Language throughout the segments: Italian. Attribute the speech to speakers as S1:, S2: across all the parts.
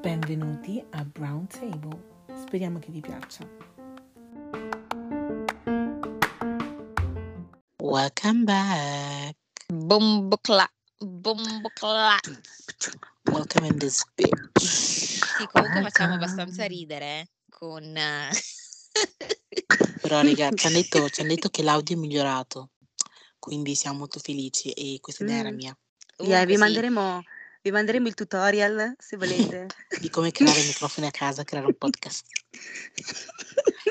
S1: Benvenuti a Brown Table. Speriamo che vi piaccia.
S2: Welcome back.
S3: Bombocla, bombocla.
S2: Welcome in this bitch.
S3: Sì, comunque facciamo abbastanza ridere con... eh,
S2: Però raga, ci hanno detto, ci han detto che l'audio è migliorato, quindi siamo molto felici e questa idea era mia,
S4: Yeah, vi
S3: sì.
S4: manderemo, vi manderemo il tutorial se volete.
S2: di come creare microfoni a casa, creare un podcast.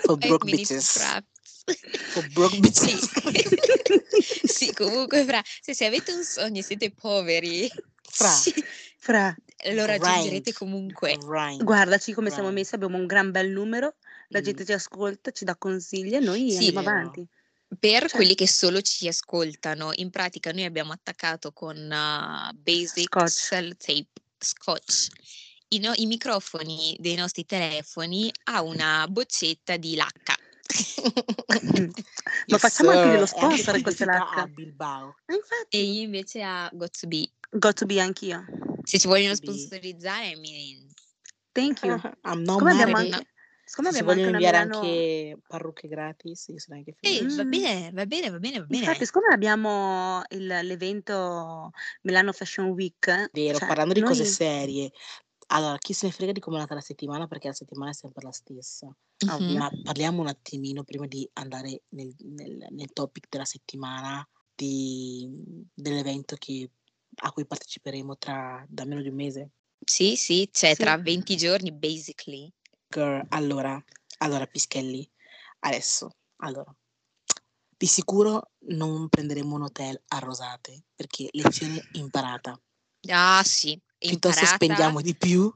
S2: For broke bitches. For broke
S3: Sì.
S2: bitches.
S3: sì, comunque fra, se, se avete un sogno e siete poveri,
S2: Fra.
S3: sì,
S4: Fra,
S3: lo raggiungerete
S2: Grind.
S3: comunque.
S2: Grind.
S4: guardaci come siamo
S2: Grind.
S4: messi, abbiamo un gran bel numero, la
S2: Mm.
S4: gente ci ascolta, ci dà consigli e noi
S3: Sì.
S4: andiamo
S2: Vero.
S4: avanti.
S3: Per
S4: Cioè-
S3: quelli che solo ci ascoltano, in pratica noi abbiamo attaccato con uh, Basic
S4: Scotch.
S3: Sellotape Scotch i, no- i microfoni dei nostri telefoni a una boccetta di lacca.
S4: Ma
S2: Yes,
S4: facciamo anche lo sponsor a queste lacche.
S2: a Bilbao.
S4: E infatti,
S3: e io invece a Got to Be.
S4: got to be anch'io.
S3: Se ci vogliono sponsorizzare, I mean,
S4: Thank you.
S2: I'm not
S4: Siccome
S2: mad
S4: abbiamo siccome
S2: Se vogliono inviare
S4: Milano...
S2: anche parrucche gratis, io sono anche felice.
S3: va
S4: Mm.
S3: bene, va bene, va bene, va bene.
S4: Infatti, siccome abbiamo il- l'evento Milano Fashion Week,
S2: Vero,
S4: cioè,
S2: parlando di cose
S4: noi-
S2: serie. Allora, chi se ne frega di come è andata la settimana perché la settimana è sempre la stessa.
S3: Mhm.
S2: Ma parliamo un attimino prima di andare nel, nel- nel topic della settimana di- dell'evento che- a cui parteciperemo tra da meno di un mese.
S3: Sì, sì, cioè
S4: Sì.
S3: tra 20 giorni, basically.
S2: Girl, allora, allora Pischelli, adesso, allora, di sicuro non prenderemo un hotel a Rosate perché lezione imparata.
S3: Ah, sì,
S2: Piuttosto
S3: imparata,
S2: spendiamo di più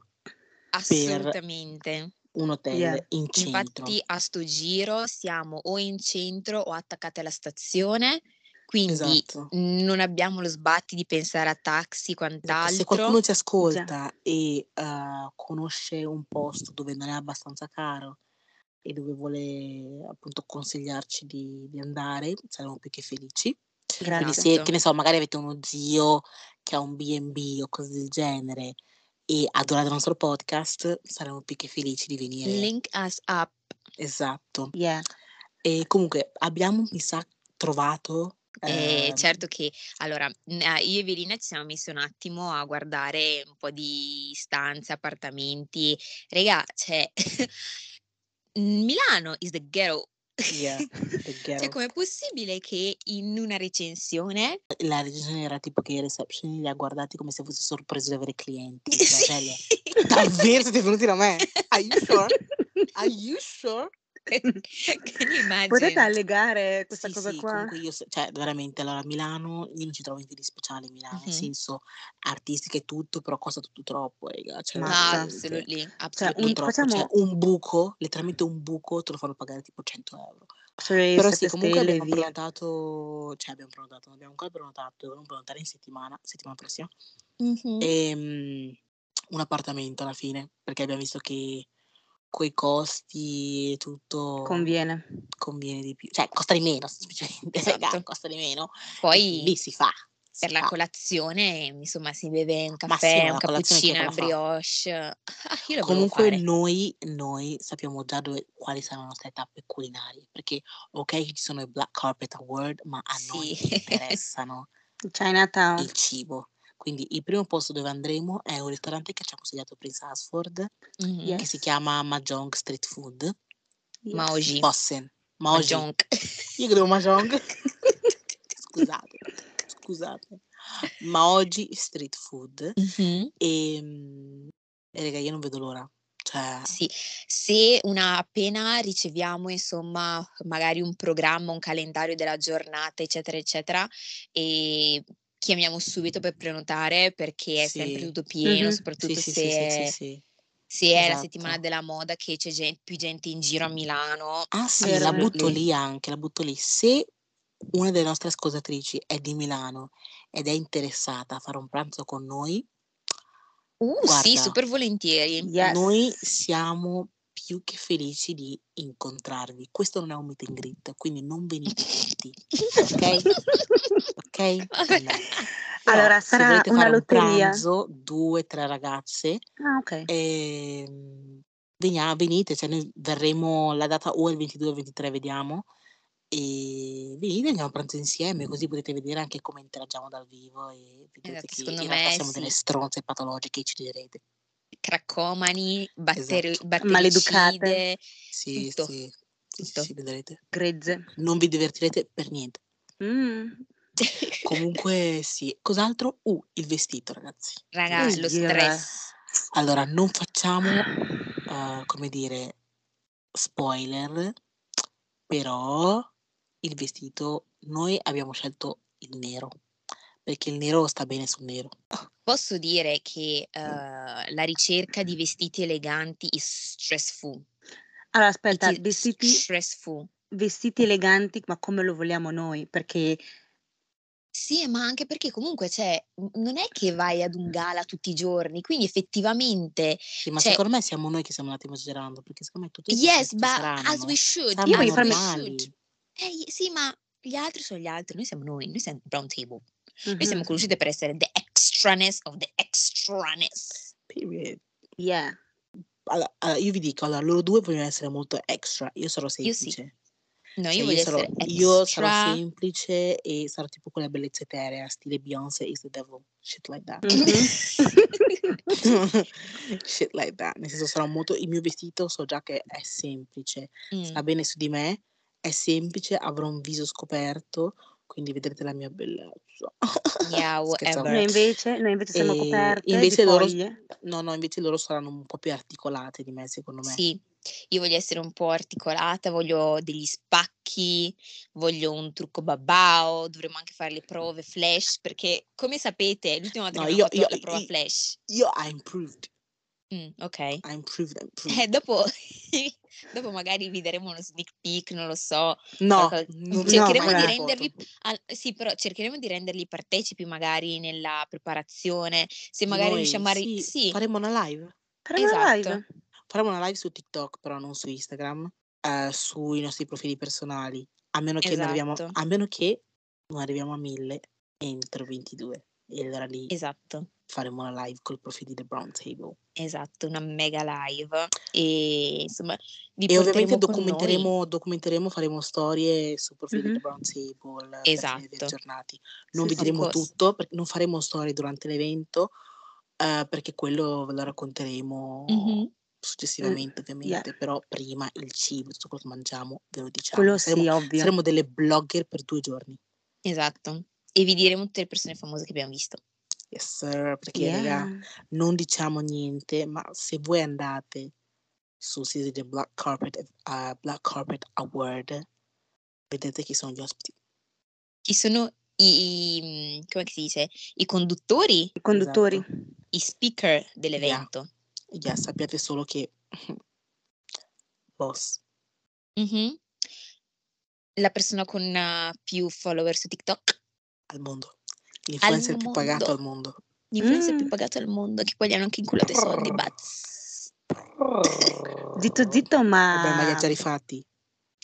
S3: assolutamente.
S2: un hotel
S4: Yeah.
S2: in centro.
S3: Infatti a sto giro siamo o in centro o attaccati alla stazione, quindi
S2: Esatto.
S3: non abbiamo lo sbatti di pensare a taxi,
S2: Esatto,
S3: quant'altro.
S2: Se qualcuno ci ascolta e eh, conosce un posto dove non è abbastanza caro e dove vuole appunto consigliarci di, di andare, saremo più che felici. Quindi
S4: Grazie.
S2: se,
S3: Esatto.
S2: che ne so, magari avete uno zio che ha un B&B o cose del genere e adora il nostro podcast, saremo più che felici di venire.
S3: Link us up.
S2: Esatto.
S4: Yeah.
S2: E comunque abbiamo, mi sa, trovato...
S3: Eh, certo che allora eh, io e Verina ci siamo messi un attimo a guardare un po' di stanze, appartamenti. Regà, cioè Milano is the ghetto.
S2: yeah, the
S3: Cioè, com'è possibile che in una recensione
S2: La recensione era tipo che i reception li ha guardati come se fosse sorpreso di avere clienti.
S3: Sì.
S2: Cioè, Celia, davvero siete venuti da me? Are you sure? Are you sure?
S3: Can you imagine?
S4: Potete allegare questa
S2: Sì,
S4: cosa
S2: sì,
S4: qua?
S2: comunque io, cioè veramente, allora Milano, io non ci trovo niente di speciale Milano, nel
S3: Mhm.
S2: senso artistica e tutto, però costa tutto troppo, raga, cioè
S3: No, absolutely,
S4: Cioè, un-
S2: troppo,
S4: facciamo-
S2: cioè un buco, letteralmente un buco te lo fanno pagare tipo 100 euro.
S4: Cioè,
S2: Però sì, comunque
S4: e
S2: abbiamo
S4: via.
S2: prenotato, cioè abbiamo prenotato, non abbiamo ancora prenotato, dovremmo prenotare in settimana, settimana prossima,
S3: Mhm.
S2: ehm, un appartamento alla fine, perché abbiamo visto che coi costi e tutto
S4: Conviene.
S2: conviene di più, cioè costa di meno semplicemente,
S3: Esatto.
S2: raga, costa di meno,
S3: Poi
S2: lì si fa. si
S3: per la
S2: fa.
S3: colazione, insomma, si beve un
S2: Ma sì,
S3: caffè,
S2: ma
S3: un
S2: la colazione chi è
S3: cappuccino
S2: la fa?
S3: brioche. Ah, io lo
S2: Comunque noi, noi sappiamo già dove, quali saranno le nostre tappe culinarie, perché ok che ci sono i Black Carpet Award, ma a noi
S3: Sì.
S2: interessano
S4: Chinatown.
S2: il cibo. Quindi il primo posto dove andremo è un ristorante che ci ha consigliato Prince Asford,
S3: Mhm.
S4: Yeah.
S2: che si chiama Mahjong Street Food.
S4: Yes.
S3: Maoji.
S2: Bossen. Maoji.
S3: Mahjong.
S2: Io credo Mahjong. scusate, scusate. Maoji Street Food.
S3: Mhm.
S2: E, mm, e raga, io non vedo l'ora. Cioè,
S3: Sì, se una appena riceviamo, insomma, magari un programma, un calendario della giornata, eccetera, eccetera, e chiamiamo subito per prenotare perché è sempre
S2: Sì.
S3: tutto pieno,
S4: Mhm.
S2: sì,
S3: soprattutto
S2: sì,
S3: se
S2: sì, sì,
S3: è,
S2: sì, sì.
S3: se è la settimana
S2: Esatto.
S3: della moda che c'è gen- più gente in giro a Milano.
S2: Ah sì, la butto lì anche, la butto lì. Se una delle nostre ascoltatrici è di Milano ed è interessata a fare un pranzo con noi,
S3: Uh, sì,
S2: guarda,
S3: super volentieri.
S4: Yes.
S2: noi siamo più che felici di incontrarvi. Questo non è un meet and greet, quindi non venite tutti, ok? Ok?
S3: Vabbè.
S2: No. Però
S4: Allora,
S2: se
S4: sarà una
S2: fare un
S4: lotteria?
S2: pranzo, due, tre ragazze,
S4: Ah, ok.
S2: ehm, venia- venite, cioè noi verremo la data o il 22 o il 23, vediamo, e venite, andiamo a pranzo insieme, così potete vedere anche come interagiamo dal vivo e vedete
S3: Esatto,
S2: che
S3: secondo
S2: in realtà
S3: me
S2: siamo delle
S3: sì.
S2: stronze patologiche, ci direte.
S3: Cracomani, batteri-
S2: Esatto.
S4: Maleducate.
S3: battericide,
S2: Sì,
S3: tutto,
S2: sì,
S3: tutto.
S2: sì, vedrete.
S4: Grezze.
S2: Non vi divertirete per niente.
S4: Mm.
S2: Comunque sì, cos'altro? Uh, il vestito, ragazzi. Il
S3: Raga, lo.
S4: Oddio,
S3: stress.
S2: Allora, non facciamo, eh, come dire, spoiler, però il vestito, noi abbiamo scelto il nero, perché il nero sta bene sul nero.
S3: Posso dire che eh, la ricerca di vestiti eleganti is stressful.
S4: Allora,
S3: It
S4: aspetta,
S3: is
S4: vestiti,
S3: stressful.
S4: vestiti eleganti, ma come lo vogliamo noi? Perché
S3: Sì, ma anche perché comunque cioè, non è che vai ad un gala tutti i giorni, quindi effettivamente,
S2: Sì, ma
S3: cioè,
S2: secondo me siamo noi che stiamo un attimo esagerando, perché secondo me tutti
S3: yes, but
S2: saranno,
S3: as we should,
S4: io voglio farmi...
S3: should. Eh, sì, ma gli altri sono gli altri, noi siamo noi, noi siamo Brown Table. Noi siamo
S4: Mhm.
S3: conosciute per essere the extraness of the extraness.
S2: Period.
S4: Yeah.
S2: Allora, allora, io vi dico, allora, loro due vogliono essere molto extra, io sarò
S3: Io sì.
S2: semplice.
S3: No,
S2: Cioè,
S3: io
S2: io
S3: voglio
S2: sarò,
S3: essere
S2: io sarò
S3: extra.
S2: semplice e sarò tipo quella bellezza eterea, stile Beyoncé is the devil, shit like that.
S4: Mhm.
S2: shit like that. Nel senso sarà molto, il mio vestito so già che è semplice, sta
S3: Mm.
S2: bene su di me, è semplice, avrò un viso scoperto, quindi vedrete la mia bellezza.
S3: Whatever.
S4: Noi invece, noi invece siamo
S2: E
S4: coperte di
S2: invece loro, no, no, invece loro saranno un po' più articolate di me, secondo me.
S3: Sì, io voglio essere un po' articolata, voglio degli spacchi, voglio un trucco babao, dovremmo anche fare le prove flash, perché come sapete, l'ultima volta
S2: No,
S3: che
S2: io,
S3: fatto
S2: io,
S3: la prova
S2: io,
S3: flash,
S2: io I improved,
S3: mm, ok,
S2: I improved, I
S3: eh, dopo, dopo magari vi daremo uno sneak peek, non lo so,
S2: No, non
S4: No,
S3: cercheremo di
S2: foto.
S3: al- sì, però cercheremo di renderli partecipi magari nella preparazione, se magari
S2: noi,
S3: riusciamo a... ri-
S2: sì,
S3: sì,
S2: faremo una live.
S4: Faremo una
S3: esatto,
S4: live.
S2: Faremo una live su TikTok, però non su Instagram, eh, sui nostri profili personali, a meno che non arriviamo,
S3: esatto,
S2: a meno che non arriviamo a 1000 entro 22. E allora lì
S3: esatto.
S2: Faremo una live col profilo di The Brown Table.
S3: Esatto, una mega live e insomma vi
S2: E ovviamente documenteremo, documenteremo, faremo storie sul profilo di The. Brown Table
S3: Esatto,
S2: aggiornati. Non
S4: Sì,
S2: vi diremo tutto, non faremo storie durante l'evento, eh, perché quello ve lo racconteremo
S3: Mhm.
S4: Mm,
S2: successivamente,
S4: Yeah.
S2: ovviamente, però prima il cibo, tutto quello che mangiamo, ve lo
S4: Quello
S2: diciamo. Saremo,
S4: sì, ovvio.
S2: saremo delle blogger per due giorni.
S3: Esatto. E vi diremo tutte le persone famose che abbiamo visto.
S2: Yes, sir, perché raga,
S4: Yeah.
S2: non diciamo niente, ma se voi andate sul sito del Black Carpet, eh, Black Carpet Award, vedete chi sono gli ospiti.
S3: Chi sono i, i- come si dice? I conduttori,
S4: I conduttori.
S2: Esatto.
S3: i speaker
S2: Yeah.
S3: dell'evento.
S2: Yeah, sappiate solo che boss.
S3: Mhm. La persona con uh, più follower su TikTok
S2: al mondo. L'influencer più pagato al
S3: mondo. L'influencer più
S4: Mm.
S3: pagato al mondo, che poi gli hanno anche inculato i soldi, buzz.
S4: Zitto zitto,
S2: Vabbè, ma li ha
S4: ma...
S2: già rifatti.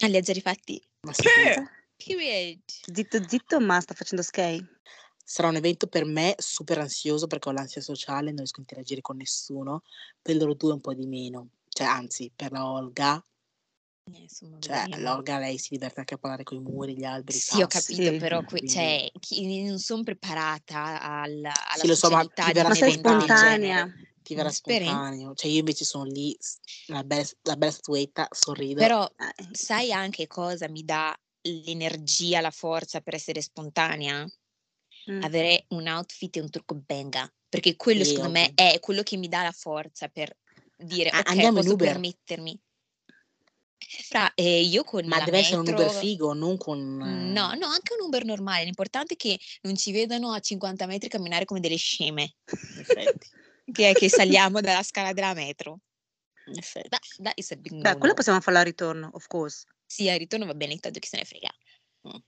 S3: Ah, li ha già rifatti?
S2: Ma sicuro.
S3: Period.
S4: Zitto zitto, ma sta facendo skate.
S2: Sarà un evento per me super ansioso perché ho l'ansia sociale, non riesco a interagire con nessuno. Per loro due un po' di meno. Cioè, anzi, per la Olga,
S3: Eh, insomma,
S2: cioè,
S3: vedremo.
S2: l'Olga lei si diverte anche a parlare con i muri, gli alberi, i
S3: Sì, ho
S2: sassi.
S3: capito,
S4: Sì.
S3: però
S2: Quindi,
S3: cioè, chi- non sono preparata al- alla
S2: sì, lo so, ma
S3: socialità
S2: ti
S3: di
S2: verrà
S3: un
S4: Ma sei
S3: evento del
S2: spontanea.
S3: genere.
S2: Ti verrà
S3: Speri?
S2: spontaneo. Cioè, io invece sono lì, s- la bella, la bella statuetta, sorrido.
S3: Però
S4: Eh,
S3: sai anche cosa mi dà l'energia, la forza per essere spontanea?
S4: mm.
S3: Avere un outfit e un trucco benga, perché quello
S2: Sì,
S3: secondo me
S2: ovvio.
S3: è quello che mi dà la forza per dire
S2: A-
S3: ok,
S2: andiamo in
S3: posso
S2: Uber.
S3: permettermi. Eh, Fra, eh, io con
S2: Ma
S3: la
S2: deve essere un Uber figo, non con...
S3: No,
S2: eh,
S3: no, anche un Uber normale. L'importante è che non ci vedano a 50 metri camminare come delle sceme,
S2: In effetti,
S3: che, che saliamo dalla scala della metro.
S2: in effetti.
S3: That, that is a big
S4: Beh, quello possiamo farlo al ritorno, of course.
S3: Sì, al ritorno va bene, tanto chi se ne frega.
S2: Mm.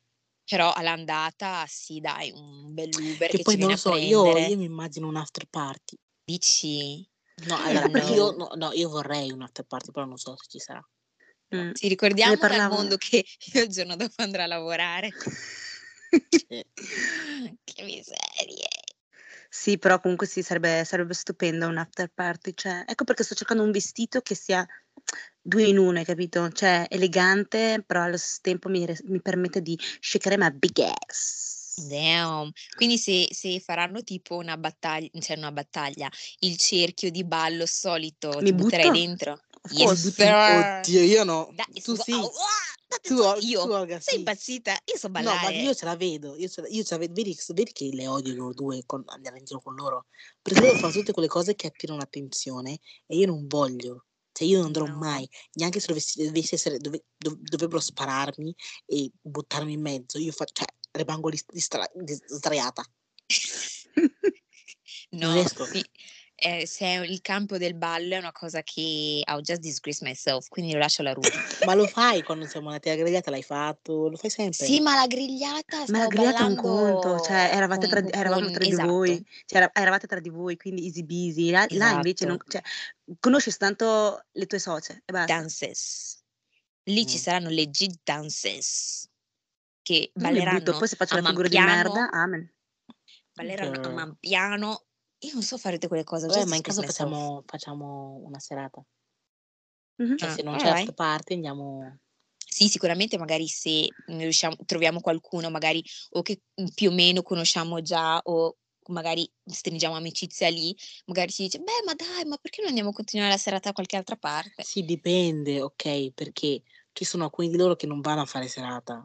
S3: Però all'andata, sì, dai, un bel Uber
S2: Che
S3: che
S2: poi
S3: ci
S2: non
S3: viene
S2: lo
S3: a
S2: so, io,
S3: prendere.
S2: io mi immagino un after party.
S3: Dici,
S2: No, allora,
S3: No.
S2: io, no, no, io vorrei un after party, però non so se ci sarà.
S4: Mm.
S3: Sì, ricordiamo al mondo che io il giorno dopo andrò a lavorare. Che miserie.
S4: Sì, però comunque sì, sarebbe, sarebbe stupendo un after party. Cioè, ecco perché sto cercando un vestito che sia due in uno, hai capito? Cioè, elegante, però allo stesso tempo mi, mi permette di shakere my big ass.
S3: Damn. Quindi se, se faranno tipo una battaglia, cioè una battaglia, il cerchio di ballo solito,
S4: Mi
S3: ti butterai dentro? Yes, sir.
S2: Oddio, io no.
S3: Is
S2: Tu sì.
S3: oh, ah,
S2: Tu,
S3: io
S2: tu, Olga,
S3: sei
S2: sì.
S3: impazzita, io so
S2: No, ma
S3: ballare.
S2: io ce la vedo, io ce la, io ce la vedo. Vedi, vedi che le odio loro due con, andare in giro con loro? Perché loro fanno tutte quelle cose che attirano l'attenzione e io non voglio. Cioè io non andrò
S3: No.
S2: mai, neanche se dovessi, dovessi essere, dove- dov- dovrebbero spararmi e buttarmi in mezzo. Io faccio, cioè, rimango lì sdraiata.
S3: No,
S2: riesco.
S3: sì, eh, se il campo del ballo è una cosa che I'll just disgrace myself, quindi lo lascio alla Rudy.
S2: Ma lo fai quando siamo andati alla grigliata, l'hai fatto, lo fai sempre.
S3: Sì, ma la grigliata
S4: Ma la grigliata è un conto, cioè eravate
S3: con,
S4: tra, di- eravamo
S3: con-
S4: tra di
S3: esatto,
S4: voi, cioè era- eravate tra di voi, quindi easy busy. Là, là invece non,
S3: esatto,
S4: cioè, conosci soltanto le tue socie e basta.
S3: dances. Lì ci
S2: Mm.
S3: saranno legit dances che
S4: mi butto,
S3: balleranno
S4: poi se faccio
S3: a
S4: la figura di merda, amen.
S3: balleranno a
S2: Girl.
S3: man piano. Io non so fare tutte quelle cose,
S2: Vabbè, ma in caso facciamo, facciamo una serata.
S4: Mhm.
S2: Cioè,
S3: Ah,
S2: se non c'è
S3: alright.
S2: after party, andiamo...
S3: Sì, sicuramente magari se ne riusciamo, troviamo qualcuno magari o che mm, più o meno conosciamo già o magari stringiamo amicizia lì, magari ci dice, beh, ma dai, ma perché non andiamo a continuare la serata da qualche altra parte?
S2: Sì, dipende, ok, perché ci sono alcuni di loro che non vanno a fare serata,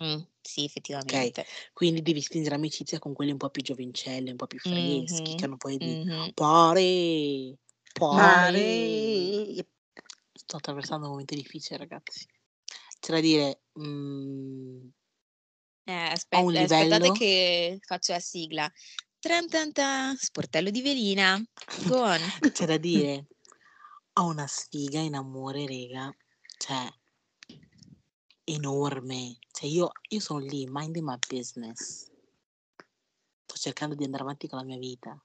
S3: Mm, sì,
S2: ok?
S3: effettivamente.
S2: Quindi devi stringere amicizia con quelli un po' più giovincelli, un po' più freschi, che hanno poi di
S3: mhm.
S2: pare, pare.
S4: Mare.
S2: Sto attraversando un momento difficile, ragazzi. C'è da dire, mm,
S3: Eh,
S2: ho un
S3: aspetta, aspettate
S2: livello,
S3: che faccio la sigla. Tran tan tan, sportello di velina. Go on.
S2: c'è da dire, ho una sfiga in amore, rega, cioè, enorme. Cioè, io, io sono lì, minding my business. Sto cercando di andare avanti con la mia vita.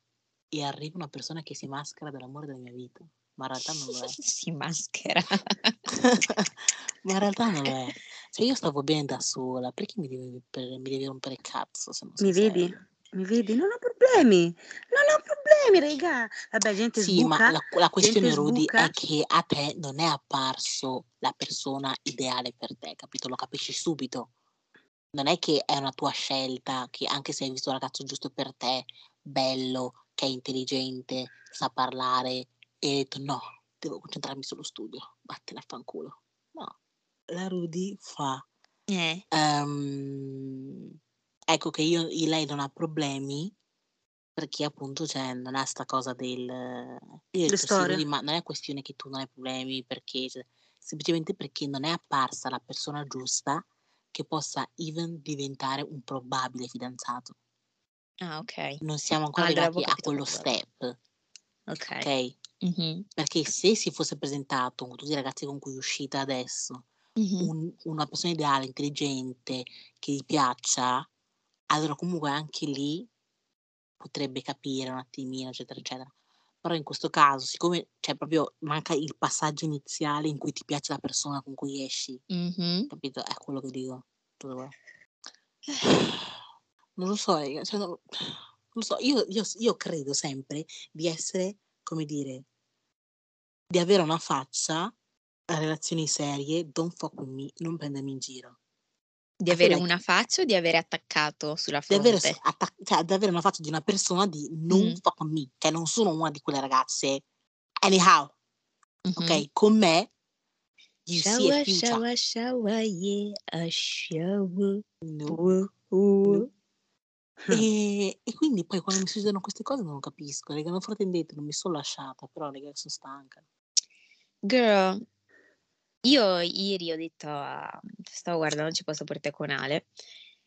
S2: E arriva una persona che si maschera dell'amore della mia vita. Ma in realtà non lo è.
S3: si maschera.
S2: Ma in realtà non lo è. Cioè, io stavo bene da sola. Perché mi devi, per- mi devi rompere il cazzo
S4: Mi
S2: sei
S4: vedi?
S2: serio?
S4: Mi vedi? Non ho problemi. Non ho problemi, raga. Vabbè, gente
S2: Sì, ma
S4: sbuca.
S2: la, la questione, Rudy,
S4: sbuca.
S2: è che a te non è apparso la persona ideale per te, capito? Lo capisci subito. Non è che è una tua scelta, che anche se hai visto il ragazzo giusto per te, bello, che è intelligente, sa parlare, e hai detto no, devo concentrarmi sullo studio, vattene a fanculo. No, la Rudy fa,
S3: Eh,
S2: ehm, ecco che io, lei non ha problemi, perché appunto cioè, non ha sta cosa del... Ho
S4: Le storie.
S2: Rudy, ma non è questione che tu non hai problemi, perché cioè, semplicemente perché non è apparsa la persona giusta che possa even diventare un probabile fidanzato.
S3: ah, ok.
S2: Non siamo ancora
S3: Ah,
S2: arrivati a quello step,
S3: Ok.
S2: ok?
S3: Mhm,
S2: Perché se si fosse presentato con tutti i ragazzi con cui è uscita adesso
S3: mhm.
S2: un- una persona ideale, intelligente, che gli piaccia, allora comunque anche lì potrebbe capire un attimino, eccetera, eccetera. Però in questo caso, siccome c'è proprio manca il passaggio iniziale in cui ti piace la persona con cui esci,
S3: Mhm.
S2: capito? È quello che dico. Non lo so, cioè, non, non lo so, io, io- io credo sempre di essere, come dire, di avere una faccia a relazioni serie, don't fuck with me, non prendermi in giro.
S3: Di
S2: feel
S3: avere una faccia o di avere attaccato sulla
S2: di avere,
S3: fronte?
S2: attac- cioè, di avere una faccia di una persona di non
S3: Mm,
S2: fuck me, cioè non sono una di quelle ragazze, anyhow,
S3: mhm.
S2: ok? Con me, you see
S3: Shower, shower, shower, yeah, a shower.
S2: No, no. E, e quindi poi quando mi succedono queste cose non capisco, raga, non fraintendete, non mi sono lasciata, però raga, sono stanca.
S3: Girl, io ieri ho detto, a- stavo guardando Ci posso per te con Ale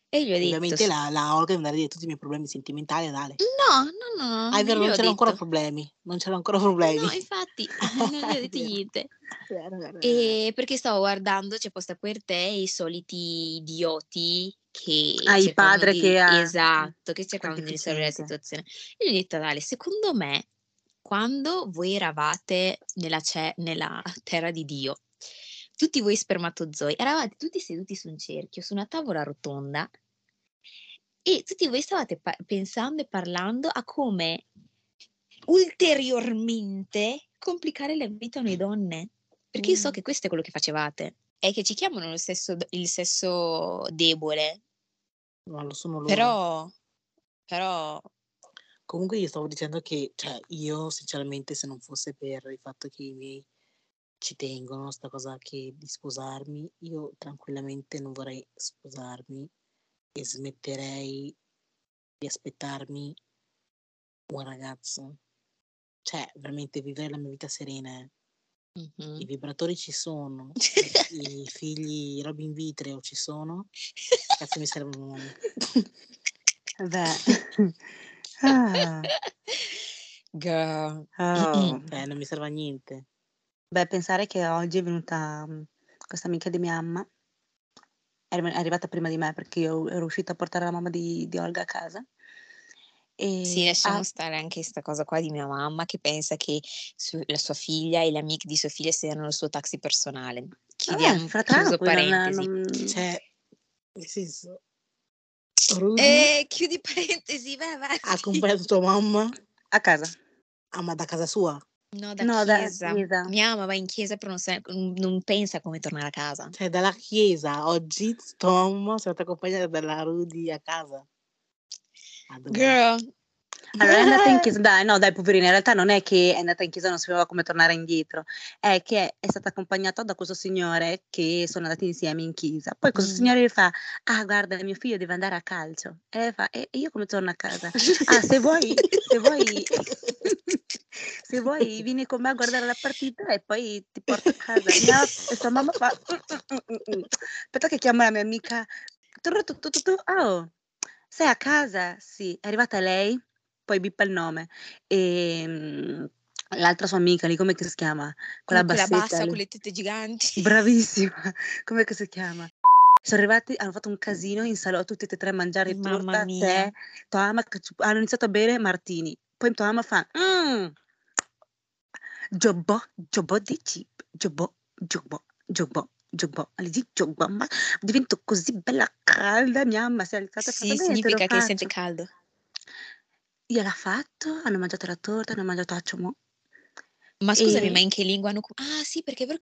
S3: e gli ho detto,
S2: Ovviamente la, la Olga mi deve dire tutti i miei problemi sentimentali ad Ale.
S3: no, no, no,
S2: Ah, è vero, non c'erano ancora
S3: detto,
S2: problemi, non c'erano ancora
S3: no,
S2: problemi.
S3: infatti, non gli ho detto niente.
S2: vero, vero, vero, vero.
S3: E perché stavo guardando C'è posta per te i soliti idioti che
S4: Ah, il
S3: cercavano
S4: padre
S3: di,
S4: che ha...
S3: esatto, che cercavano di risolvere la situazione. E gli ho detto, Dale, secondo me quando voi eravate nella, ce- nella terra di Dio, tutti voi spermatozoi, eravate tutti seduti su un cerchio, su una tavola rotonda e tutti voi stavate pa- pensando e parlando a come ulteriormente complicare la vita a noi donne. Perché io so
S2: Mm.
S3: che questo è quello che facevate. È che ci chiamano lo stesso, il sesso debole,
S2: Ma lo sono loro.
S3: però, però
S2: Comunque io stavo dicendo che, cioè, io sinceramente se non fosse per il fatto che i miei ci tengono, sta cosa che di sposarmi, io tranquillamente non vorrei sposarmi e smetterei di aspettarmi un ragazzo. Cioè, veramente vivere la mia vita serena. eh.
S3: Mhm.
S2: I vibratori ci sono, i figli roba in vitreo ci sono, cazzo mi uomo.
S4: Beh. Ah,
S3: Girl.
S4: oh.
S2: Cioè, non mi serve a niente.
S4: Beh, pensare che oggi è venuta mm, questa amica di mia mamma, è arri- è arrivata prima di me perché io ero uscita a portare la mamma di, di Olga a casa.
S3: Sì,
S4: E
S3: lasciamo
S4: ha-
S3: stare anche questa cosa qua di mia mamma che pensa che su- la sua figlia e le amiche di sua figlia siano il suo taxi personale.
S4: vabbè,
S3: Chiudiamo,
S4: fratello,
S3: chiuso
S4: non,
S3: parentesi.
S4: non-
S2: Cioè, nel senso, Rudy
S3: Eh, chiudi parentesi, vai
S2: ha
S3: avanti.
S2: accompagnato tua mamma,
S4: a casa.
S2: ah, ma da casa sua.
S3: No, da
S4: No, da
S3: chiesa.
S4: chiesa.
S3: Mia mamma va in chiesa però non, sa- non pensa come tornare a casa.
S2: Cioè, dalla chiesa, oggi mamma è stata accompagnata dalla Rudy a casa.
S3: Girl,
S4: Allora è andata in chiesa, dai, no, dai, poverina, in realtà non è che è andata in chiesa e non sapeva come tornare indietro, è che è stata accompagnata da questo signore che sono andati insieme in chiesa. Poi questo
S3: Mm.
S4: signore gli fa, ah, guarda, mio figlio deve andare a calcio. E lei fa, e io come torno a casa? Ah, se vuoi, se vuoi, se vuoi, vieni con me a guardare la partita e poi ti porto a casa. Mia- e sua mamma fa, aspetta che chiamo la mia amica, oh, sei a casa? Sì, è arrivata lei poi bippa il nome. E l'altra sua amica lì, come che si chiama? Quella
S3: con quella
S4: bassetta
S3: bassa,
S4: lì.
S3: con le tette giganti.
S4: Bravissima, come che si chiama? Sono arrivati, hanno fatto un casino in salotto, tutti e tre a mangiare
S3: Mamma
S4: torta,
S3: mia.
S4: tè, ci- hanno iniziato a bere martini. Poi tua mamma fa, mm, giobò, giobò di chip, giobò, giobò, giobò, giobò. Giobò, ma divento così bella calda, mia mamma si è alzata
S3: Sì, significa che sente caldo.
S4: Gliel'ha fatto, hanno mangiato la torta, hanno mangiato acciamo.
S3: Ma scusami, ma
S4: E
S3: in che lingua hanno... co- Ah sì, perché per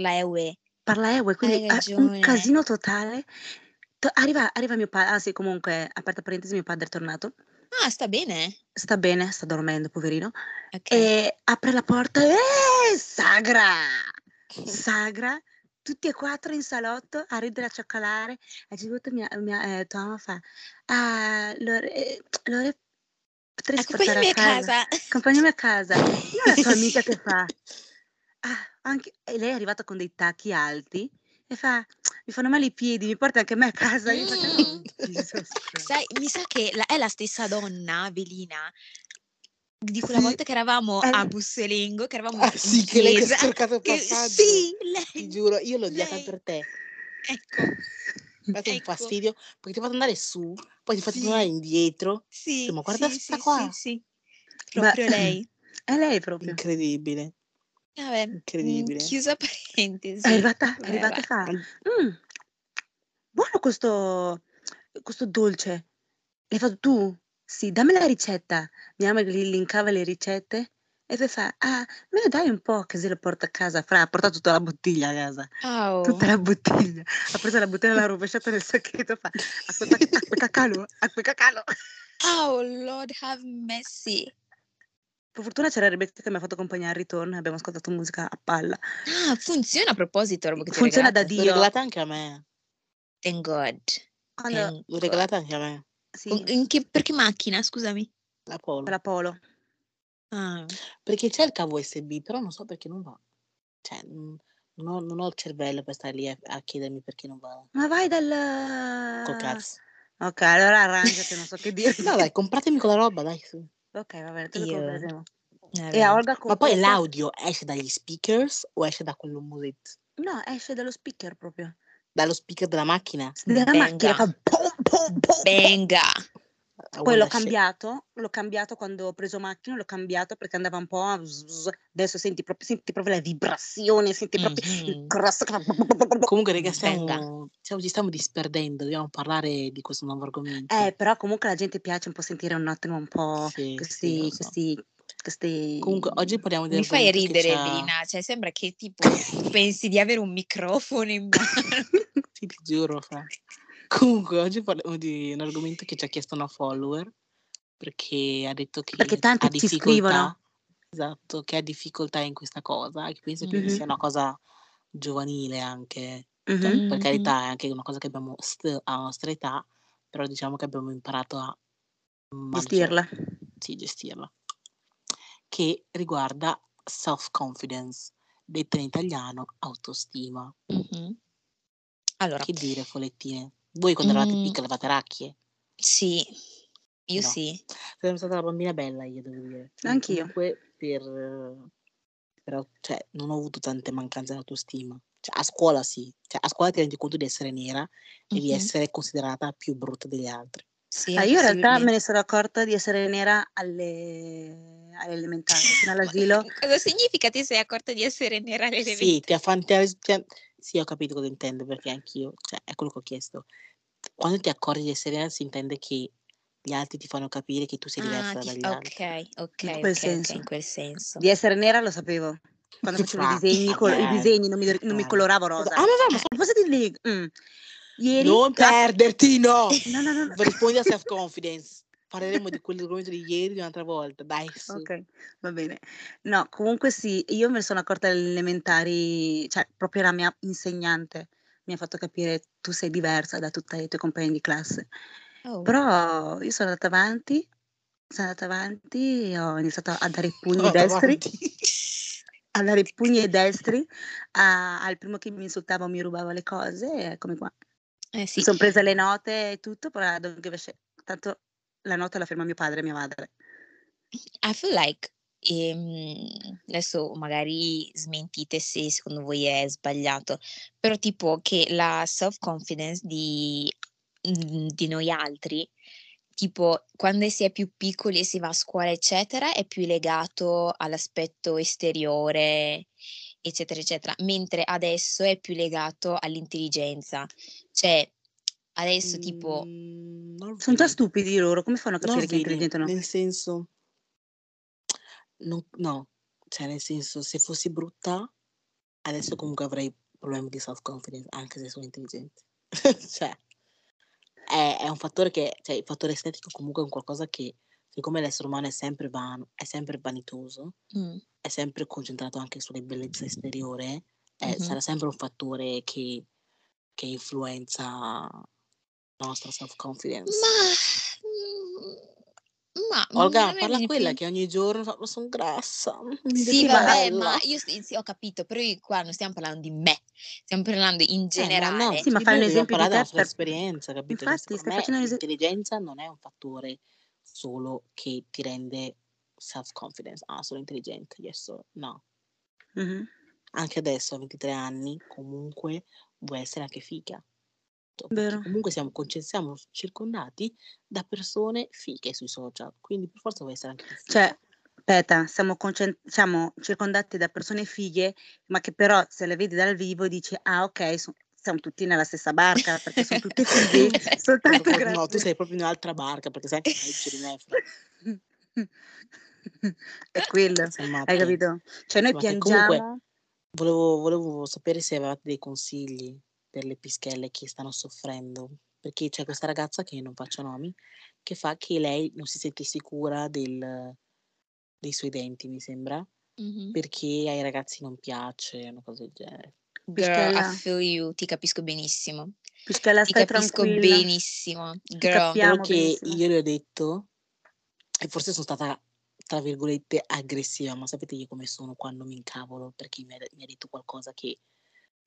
S3: la EUE.
S4: parla Ewe, quindi
S3: Hai
S4: è un
S3: ragione.
S4: casino totale. To- arriva, arriva mio padre, ah sì, comunque, aperta parentesi, mio padre è tornato.
S3: Ah, sta bene.
S4: Sta bene, sta dormendo, poverino.
S3: Ok.
S4: E apre la porta, eh, sagra! Sagra! Tutti e quattro in salotto a ridere, a cioccolare. A Gibuto mia, mia eh, tua mamma fa, ah, Lore, eh, Lore, potresti
S3: Accompagnami
S4: a
S3: a
S4: casa?
S3: casa.
S4: Accompagnami a casa. Io la tua amica che fa, ah, anche, e lei è arrivata con dei tacchi alti e fa, mi fanno male i piedi, mi porti anche me a casa? Faccio,
S3: Mm.
S4: "Oh, Jesus Christ."
S3: Sai, mi sa che la- è la stessa donna, Velina, di quella
S2: Sì,
S3: volta che eravamo
S4: È-
S3: a Busselengo, che eravamo
S2: ah
S3: in
S2: sì, che lei che è
S3: chiesa.
S2: cercato il
S3: che-
S2: passaggio.
S3: sì,
S2: Ti
S3: lei.
S2: giuro, io l'ho odiata
S3: Lei.
S2: per te.
S3: Ecco,
S2: Mi ha dato un
S3: ecco.
S2: fastidio perché ti fatto andare su, poi ti fatto
S3: Sì.
S2: tornare indietro. Ho detto,
S3: Sì,
S2: ma guarda
S3: sì, sì,
S2: qua.
S3: sì, sì. Proprio lei.
S4: È lei proprio.
S2: Incredibile,
S3: Vabbè, mm,
S2: incredibile.
S3: chiusa
S4: È
S3: parentesi.
S4: arrivata, è arrivata
S3: vai.
S4: fa,
S2: Ma-
S4: "Mm, buono questo, questo dolce. L'hai fatto tu? Sì, dammi la ricetta. Mia mamma gli linkava le ricette e poi fa, ah, me ne dai un po' che se lo porta a casa. Fra, ha portato tutta la bottiglia a casa.
S3: Oh.
S4: Tutta la bottiglia. Ha preso la bottiglia, l'ha rovesciata nel sacchetto fa, acqua, acqua cacalo, acqua cacalo.
S3: Oh, Lord have mercy.
S4: Per fortuna c'era Rebecca che mi ha fatto compagnia al ritorno e abbiamo ascoltato musica a palla.
S3: Ah, funziona a proposito, roba che
S4: Funziona da
S3: regalato.
S2: L'ho
S4: Dio.
S2: regalata anche a me.
S3: Thank God.
S4: Quando,
S3: Thank God.
S2: regalata anche a me.
S4: sì,
S3: in che, per che macchina, scusami?
S2: La Polo.
S4: la Polo.
S3: Ah.
S2: Perché c'è il cavo USB, però non so perché non va. Cioè, non ho, non ho il cervello per stare lì a, a chiedermi perché non va.
S4: Ma vai
S2: Col
S4: dal...
S2: cazzo.
S4: Ok, allora arrangiati, non so che dire.
S2: No, dai, compratemi quella roba, dai. su.
S4: Ok, va bene, te lo compreremo. E Olga
S2: Ma poi l'audio esce dagli speakers o esce da quello musetto?
S4: No, esce dallo speaker proprio.
S2: Dallo speaker della macchina?
S4: Della macchina
S3: Benga.
S4: Poi l'ho cambiato, l'ho cambiato quando ho preso macchina, l'ho cambiato perché andava un po' a zzz, adesso senti proprio, senti proprio la vibrazione, senti proprio il
S3: Mhm.
S4: cross
S2: Comunque, raga,
S3: Venga.
S2: stiamo, stiamo- ci stiamo disperdendo, dobbiamo parlare di questo nuovo argomento.
S4: Eh, però comunque alla gente piace un po' sentire un attimo un po'
S2: Sì, sì,
S4: questi,
S2: lo so.
S4: questi, questi...
S2: Comunque, oggi parliamo di
S3: Mi fai ridere, Evelina, cioè sembra che tipo pensi di avere un microfono in mano.
S2: Sì, ti giuro, fra. Comunque, oggi parliamo di un argomento che ci ha chiesto una follower perché ha detto che
S4: Perché tanti
S2: ha
S4: ci
S2: difficoltà,
S4: scrivono.
S2: esatto, che ha difficoltà in questa cosa, che penso che
S4: Mhm.
S2: sia una cosa giovanile anche,
S4: Mhm.
S2: cioè, per carità, è anche una cosa che abbiamo still alla nostra età, però diciamo che abbiamo imparato a
S4: Gestirla.
S2: sì, gestirla, che riguarda self-confidence, detta in italiano autostima.
S3: Mhm. Allora,
S2: Che dire, folettine? Voi quando eravate
S3: Mm.
S2: piccole avevate racchie?
S3: sì, io
S2: No.
S3: sì.
S2: Sono stata una bambina bella io, devo dire.
S4: Anch'io.
S2: Comunque per, però, cioè, non ho avuto tante mancanze di autostima. Cioè, a scuola sì. Cioè, a scuola ti rendi conto di essere nera e di essere considerata più brutta degli altri.
S3: Sì,
S4: Ah, io in realtà me ne sono accorta di essere nera alle, alle elementari, fino all'asilo.
S3: Cosa significa ti sei accorta di essere nera alle
S2: Sì,
S3: elementari?
S2: ti ha fan- ti ha- ti ha- sì, ho capito cosa intende, perché anch'io, cioè, è quello che ho chiesto. Quando ti accorgi di essere nera si intende che gli altri ti fanno capire che tu sei
S3: Ah,
S2: diversa
S3: ti-
S2: dagli altri.
S3: ok, ok,
S4: In
S3: ok,
S4: quel
S3: ok,
S4: senso.
S3: in quel senso.
S4: Di essere nera lo sapevo. Quando facevo i
S2: Ah,
S4: disegni, col- i
S2: vabbè,
S4: disegni non mi, non mi
S2: dai.
S4: coloravo
S2: Ah,
S4: rosa.
S2: ma va, ma
S3: Eh,
S4: Posso dirgli? mm, Ieri,
S2: Non
S4: classe-
S2: perderti, no!
S4: No, no, no. no.
S2: Rispondi a self-confidence. Parleremo di quell'argomento di ieri un'altra volta. Dai, su.
S4: Ok, va bene. No, comunque sì, io me ne sono accorta alle elementari, cioè proprio la mia insegnante mi ha fatto capire tu sei diversa da tutti i tuoi compagni di classe.
S3: oh.
S4: Però io sono andata avanti, sono andata avanti, ho iniziato a dare pugni
S2: No,
S4: destri, a dare pugni destri a- al primo che mi insultava o mi rubava le cose, eccomi qua.
S3: Eh
S4: Mi
S3: sì,
S4: sono presa le note e tutto, però tanto la nota la firma mio padre e mia madre.
S3: I feel like ehm, adesso magari smentite se secondo voi è sbagliato, però tipo che la self-confidence di, mm, di noi altri, tipo quando si è più piccoli e si va a scuola, eccetera, è più legato all'aspetto esteriore, eccetera, eccetera, mentre adesso è più legato all'intelligenza. Cioè, adesso tipo...
S2: Mm, non
S4: Sono già stupidi loro, come fanno a capire che è
S2: really,
S4: intelligente o no?
S2: nel senso, non- no, cioè nel senso, se fossi brutta, adesso comunque avrei problemi di self-confidence, anche se sono intelligente. cioè, è, è un fattore che, cioè il fattore estetico comunque è un qualcosa che, siccome l'essere umano è sempre vano, è sempre vanitoso,
S3: mm,
S2: è sempre concentrato anche sulle bellezze esteriore, eh,
S3: mhm.
S2: sarà sempre un fattore che, che influenza nostra self-confidence.
S3: Ma, mm, ma
S2: Olga, parla quella
S3: più.
S2: che ogni giorno fa, sono grassa,
S3: Sì, vabbè,
S2: bella.
S3: ma io sì, sì, ho capito, però io qua non stiamo parlando di me, stiamo parlando in
S2: Eh, ma no,
S3: generale.
S4: Sì, ma fai un esempio di
S2: della
S4: te
S2: sua
S4: per...
S2: esperienza, capito?
S4: Infatti,
S2: secondo
S4: stai
S2: me
S4: facendo esempio...
S2: l'intelligenza non è un fattore solo che ti rende self-confidence. Ah, sono intelligente, adesso no.
S4: Mhm.
S2: Anche adesso, a 23 anni, comunque vuoi essere anche figa. Perché
S4: Vero.
S2: comunque siamo, conce- siamo circondati da persone fighe sui social, quindi per forza vuoi essere anche più figa.
S4: Cioè, aspetta, siamo, concent- siamo circondati da persone fighe, ma che però se le vedi dal vivo dici, ah ok, so- siamo tutti nella stessa barca, perché sono tutte fighe, soltanto
S2: Proprio- no, tu
S4: grazie.
S2: sei proprio in un'altra barca perché sei peggio di me. Fra.
S4: È quello, hai capito? Cioè noi
S2: Ma che comunque
S4: piangiamo...
S2: volevo, volevo sapere se avevate dei consigli per le pischelle che stanno soffrendo. Perché c'è questa ragazza che non faccio nomi, che fa che lei non si sente sicura del- dei suoi denti, mi sembra,
S3: Mhm.
S2: perché ai ragazzi non piace, una cosa del genere.
S3: Girl, I feel you, ti capisco benissimo.
S4: Pischella,
S3: Ti capisco
S4: tranquilla,
S3: benissimo. Girl,
S4: capiamo
S2: che
S4: benissimo.
S2: io le ho detto, e forse sono stata, tra virgolette, aggressiva, ma sapete io come sono quando mi incavolo perché mi ha, mi ha detto qualcosa che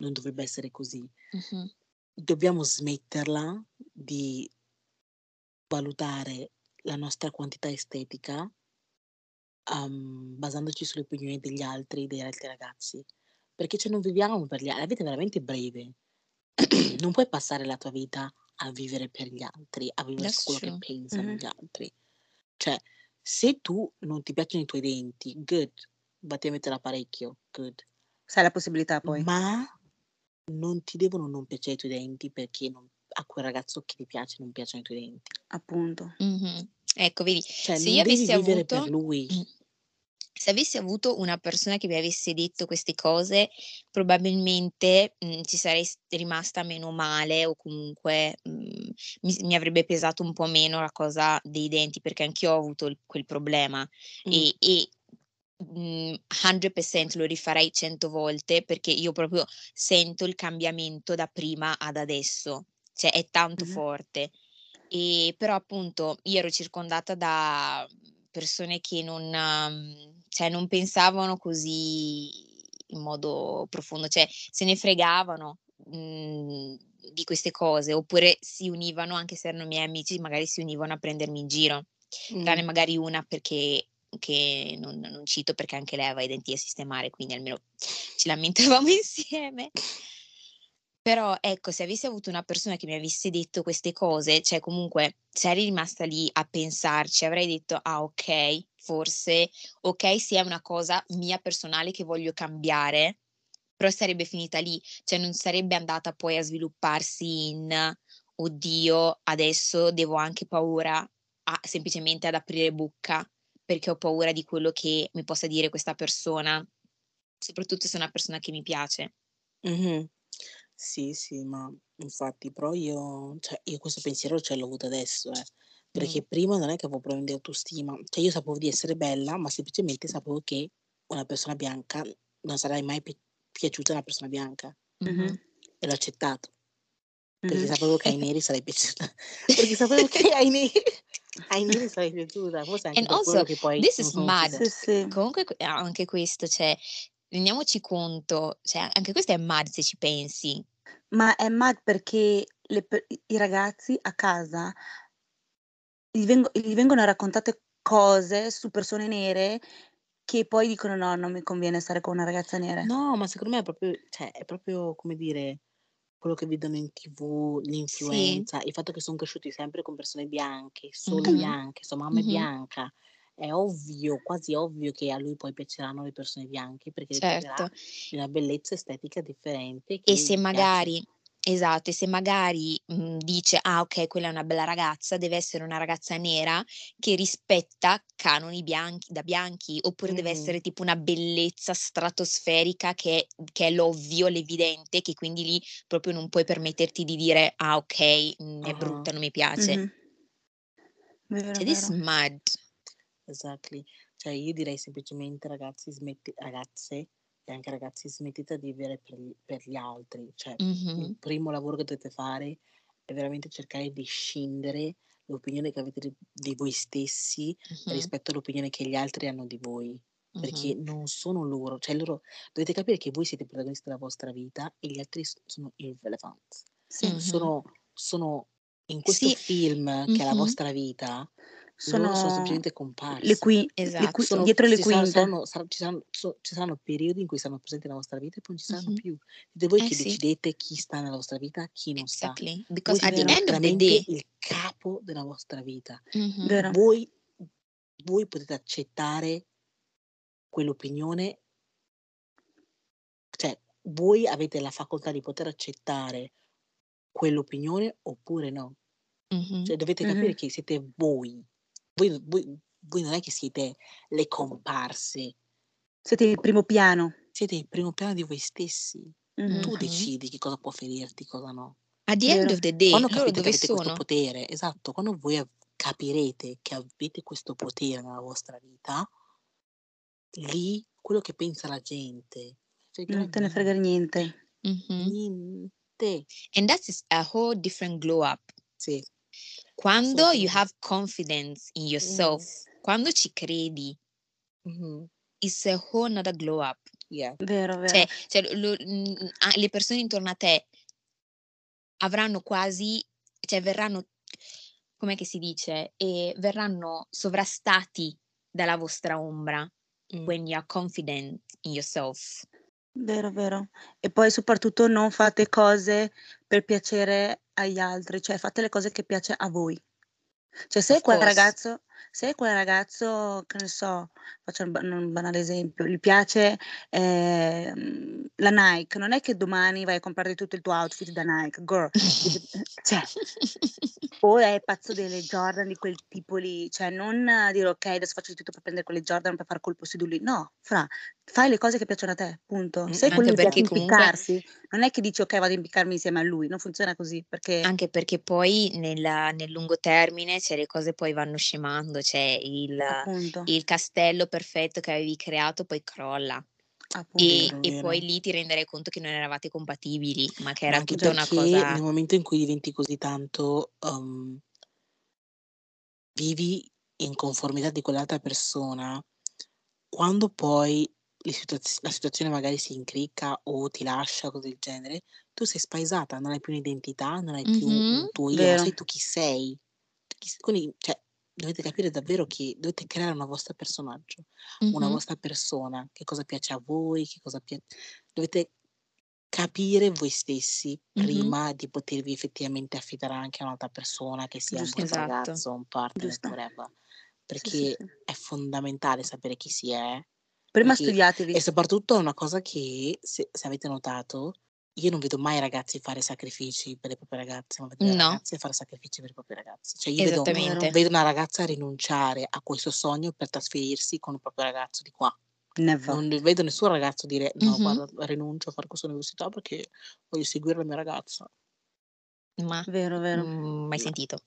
S2: non dovrebbe essere così.
S3: Mhm.
S2: Dobbiamo smetterla di valutare la nostra quantità estetica um, basandoci sulle opinioni degli altri, degli altri ragazzi. Perché cioè non viviamo per gli altri, la vita è veramente breve. non puoi passare la tua vita a vivere per gli altri, a vivere
S3: That's
S2: su quello che
S3: true.
S2: pensano
S4: Mhm.
S2: gli altri. Cioè, se tu non ti piacciono i tuoi denti, good, vatti a mettere l'apparecchio, good.
S4: Sai la possibilità poi.
S2: Ma non ti devono non piacere i tuoi denti perché non- a quel ragazzo che ti piace non piacciono i tuoi denti.
S4: Appunto.
S3: Mhm. Ecco, vedi,
S2: Cioè,
S3: se
S2: non
S3: io avessi
S2: vivere per
S3: avuto,
S2: lui.
S3: se avessi avuto una persona che mi avesse detto queste cose, probabilmente mm, ci sarei rimasta meno male o comunque mm, mi, mi avrebbe pesato un po' meno la cosa dei denti perché anch'io ho avuto il- quel problema
S2: Mm.
S3: e, e 100% lo rifarei 100 volte perché io proprio sento il cambiamento da prima ad adesso, cioè è tanto
S4: Mhm.
S3: forte. E però appunto io ero circondata da persone che non, um, cioè, non pensavano così in modo profondo, cioè se ne fregavano mm, di queste cose oppure si univano, anche se erano miei amici, magari si univano a prendermi in giro, tranne
S2: Mm.
S3: magari una perché che non, non cito perché anche lei aveva i denti da sistemare, quindi almeno ci lamentavamo insieme. Però ecco, se avessi avuto una persona che mi avesse detto queste cose, cioè comunque sarei rimasta lì a pensarci, avrei detto, ah ok, forse, ok, sì è una cosa mia personale che voglio cambiare, però sarebbe finita lì, cioè non sarebbe andata poi a svilupparsi in, oddio, adesso devo anche paura a- semplicemente ad aprire bocca perché ho paura di quello che mi possa dire questa persona, soprattutto se è una persona che mi piace.
S2: Mhm. Sì, sì, ma infatti, però io, cioè, io questo pensiero ce l'ho avuto adesso, eh, perché
S3: Mm.
S2: prima non è che avevo problemi di autostima, cioè io sapevo di essere bella, ma semplicemente sapevo che una persona bianca non sarai mai pi- piaciuta a una persona bianca
S3: Mhm.
S4: Mhm.
S2: e l'ho accettato, perché sapevo che ai neri sarei piaciuta, perché sapevo che ai neri, ai neri sarei piaciuta, forse anche
S3: And
S2: per
S3: also,
S2: quello che poi
S3: this is
S2: sono
S3: mad.
S2: uscite.
S4: Sì, sì.
S3: Comunque que- ah, anche questo, cioè, rendiamoci conto, cioè, anche questo è mad se ci pensi.
S4: Ma è mad perché le i ragazzi a casa gli, vengo- gli vengono raccontate cose su persone nere che poi dicono no, non mi conviene stare con una ragazza nera.
S2: No, ma secondo me è proprio, cioè, è proprio come dire, quello che vedono in TV,
S3: Sì.
S2: l'influenza, il fatto che sono cresciuti sempre con persone bianche, solo
S3: Mhm.
S2: bianche, sua mamma è
S3: Mhm.
S2: bianca. È ovvio, quasi ovvio che a lui poi piaceranno le persone bianche perché
S3: Certo.
S2: una bellezza estetica differente
S3: E se
S2: gli piace.
S3: Esatto, e se magari mh, dice, ah ok, quella è una bella ragazza, deve essere una ragazza nera che rispetta canoni bianchi, da bianchi, oppure deve essere tipo una bellezza stratosferica che, che è l'ovvio, l'evidente, che quindi lì proprio non puoi permetterti di dire, ah ok, mh, è
S2: Ah,
S3: brutta, non mi piace.
S4: Mhm. Vero,
S3: Cioè, this
S4: vero.
S3: mad.
S2: Exactly. Cioè io direi semplicemente ragazzi, smetti, ragazze e anche ragazzi, smettete di vivere per gli, per gli altri. Cioè il
S3: Mhm.
S2: primo lavoro che dovete fare è veramente cercare di scindere l'opinione che avete di, di voi stessi
S3: Mhm.
S2: rispetto all'opinione che gli altri hanno di voi. Perché
S3: Mhm.
S2: non sono loro, cioè loro dovete capire che voi siete protagonisti della vostra vita e gli altri sono irrelevant.
S4: Sì.
S2: Sono, sono in questo
S3: Sì.
S2: film che è la vostra vita, loro sono
S4: sono
S2: semplicemente
S4: le,
S2: comparsi.
S4: qui- le
S3: Esatto.
S4: qui-
S2: Sono,
S4: dietro le quinte.
S2: saranno- sar- ci, saranno, ci saranno periodi in cui saranno presenti nella vostra vita e poi non ci saranno
S3: Mhm.
S2: più. Siete voi
S3: Eh
S2: che
S3: sì,
S2: decidete chi sta nella vostra vita, chi non sta.
S3: exactly.
S2: Voi
S3: Because at
S2: siete
S3: the
S4: Vero,
S3: end of the
S2: veramente
S3: day,
S2: il capo della vostra vita.
S3: Mhm.
S4: vero.
S2: Voi, voi potete accettare quell'opinione, cioè voi avete la facoltà di poter accettare quell'opinione oppure no.
S3: Mhm.
S2: Cioè dovete capire che siete voi. Voi, voi, voi non è che siete le comparse,
S4: Siete il primo piano.
S2: siete il primo piano di voi stessi.
S4: Mhm.
S2: Tu
S3: Mhm.
S2: decidi che cosa può ferirti, cosa no.
S3: At the end of the day,
S2: Quando capite che
S3: dove
S2: avete questo
S3: sono?
S2: potere, esatto, quando voi capirete che avete questo potere nella vostra vita, lì quello che pensa la gente, frega
S4: Non te ne frega
S2: niente,
S4: niente.
S3: Mhm.
S2: niente.
S3: And that is a whole different glow up.
S2: Sì,
S3: Quando you have confidence in yourself,
S2: Mm,
S3: quando ci credi,
S2: mhm,
S3: it's a whole nother glow up.
S2: yeah.
S4: Vero,
S3: Cioè,
S4: vero.
S3: cioè, lo- mm, le persone intorno a te avranno quasi, cioè verranno, come che si dice, e verranno sovrastati dalla vostra ombra
S2: Mm.
S3: when you are confident in yourself.
S4: Vero, vero. E poi soprattutto non fate cose per piacere agli altri, cioè fate le cose che piace a voi. Cioè se
S3: Of
S4: quel
S3: course.
S4: ragazzo se quel ragazzo, che ne so, faccio un ba un banale esempio, gli piace, ehm, la Nike, non è che domani vai a comprarti tutto il tuo outfit da Nike, girl, cioè o è pazzo delle Jordan di quel tipo lì, cioè non dire: "Okay, adesso faccio di tutto per prendere quelle Jordan per far colpo su di lui". No, fra, fai le cose che piacciono a te, punto. Se quello gli piace
S3: perché comunque
S4: impiccarsi, non è che dici: "Okay, vado a impiccarmi insieme a lui", non funziona così, perché
S3: Anche perché poi nel nel lungo termine, cioè le cose poi vanno scemando, cioè il
S4: appunto,
S3: il castello perfetto che avevi creato poi crolla.
S4: appunto.
S3: E
S2: Vero,
S3: e poi lì ti renderai conto che non eravate compatibili, ma che
S2: Ma
S3: era
S2: anche
S3: tutta una cosa
S2: nel momento in cui diventi così tanto, uhm vivi in conformità di quell'altra persona, quando poi situaz la situazione magari si incricca o ti lascia, cose del genere, tu sei spaesata, non hai più un'identità, non hai più
S3: Mh-mh.
S2: un tuo io, non sai tu chi sei. Quindi, cioè, dovete capire davvero che dovete creare una vostra personaggio, una
S3: Mh-mh.
S2: vostra persona, che cosa piace a voi, che cosa pia dovete capire voi stessi
S3: Mh-mh.
S2: prima di potervi effettivamente affidare anche a un'altra persona, che sia un
S4: Giusto.
S2: vostro
S3: Esatto.
S2: ragazzo, un partner,
S4: Giusto.
S2: whatever.
S4: Sì, sì,
S2: Perché
S4: sì.
S2: è fondamentale sapere chi si è
S4: Prima
S2: e
S4: studiatevi.
S2: e soprattutto è una cosa che se se avete notato, io non vedo mai ragazzi fare sacrifici per le proprie ragazze, ma vedo le
S3: No.
S2: ragazze fare sacrifici per i propri ragazzi. Cioè io vedo vedo una ragazza rinunciare a questo sogno per trasferirsi con il proprio ragazzo di qua.
S4: Never.
S2: Non vedo nessun ragazzo dire: "No,
S3: Mh-mh.
S2: guarda, rinuncio a fare questa università perché voglio seguire la mia ragazza."
S3: Ma,
S4: Vero, vero.
S3: mhmm, mai
S2: No.
S3: sentito.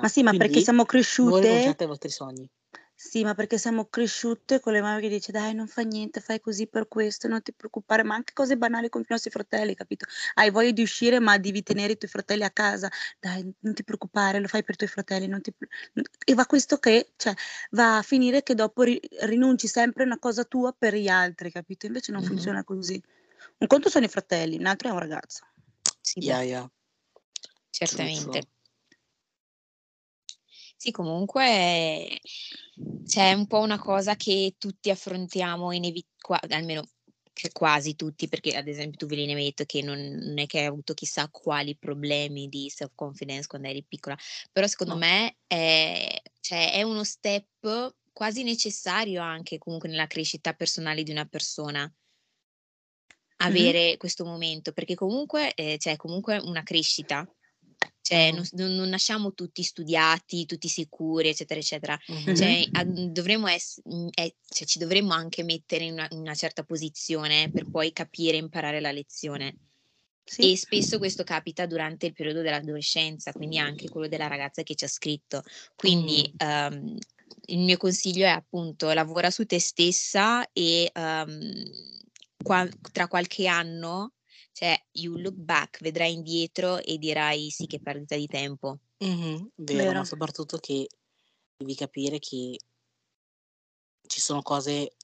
S4: Ma
S2: No.
S4: sì, ma perché
S2: Quindi
S4: siamo
S2: non
S4: cresciute
S2: rinunciate ai vostri sogni.
S4: Sì, ma perché siamo cresciute con le mamme che dice: "Dai, non fa niente, fai così per questo, non ti preoccupare", ma anche cose banali con i nostri fratelli, capito? Hai voglia di uscire, ma devi tenere i tuoi fratelli a casa. "Dai, non ti preoccupare, lo fai per i tuoi fratelli, non ti pre" n e va questo che cioè, va a finire che dopo ri rinunci sempre a una cosa tua per gli altri, capito? Invece non
S3: Mh-mh.
S4: funziona così. Un conto sono i fratelli, un altro è un ragazzo.
S3: Sì, beh,
S2: Yeah, yeah. True,
S3: certamente.
S2: true.
S3: Sì, comunque c'è un po' una cosa che tutti affrontiamo inevi qua almeno quasi tutti, perché ad esempio tu Velina mi hai detto che non non è che hai avuto chissà quali problemi di self confidence quando eri piccola, però secondo
S2: No.
S3: me è cioè è uno step quasi necessario anche comunque nella crescita personale di una persona avere questo momento, perché comunque, ehm, c'è comunque una crescita. Cioè non non nasciamo tutti studiati, tutti sicuri, eccetera, eccetera.
S2: Mh-mh.
S3: Cioè dovremmo ess mhmm, e cioè ci dovremmo anche mettere in una in una certa posizione per poi capire e imparare la lezione.
S4: Sì.
S3: E spesso questo capita durante il periodo dell'adolescenza, quindi anche quello della ragazza che ci ha scritto. Quindi,
S2: Mh.
S3: uhm, il mio consiglio è appunto lavora su te stessa e, uhm, qua tra qualche anno, cioè you look back, vedrai indietro e dirai: "Sì, che perdita di tempo".
S2: Mh-mh. Vero, ma
S4: Vero.
S2: soprattutto che devi capire che ci sono cose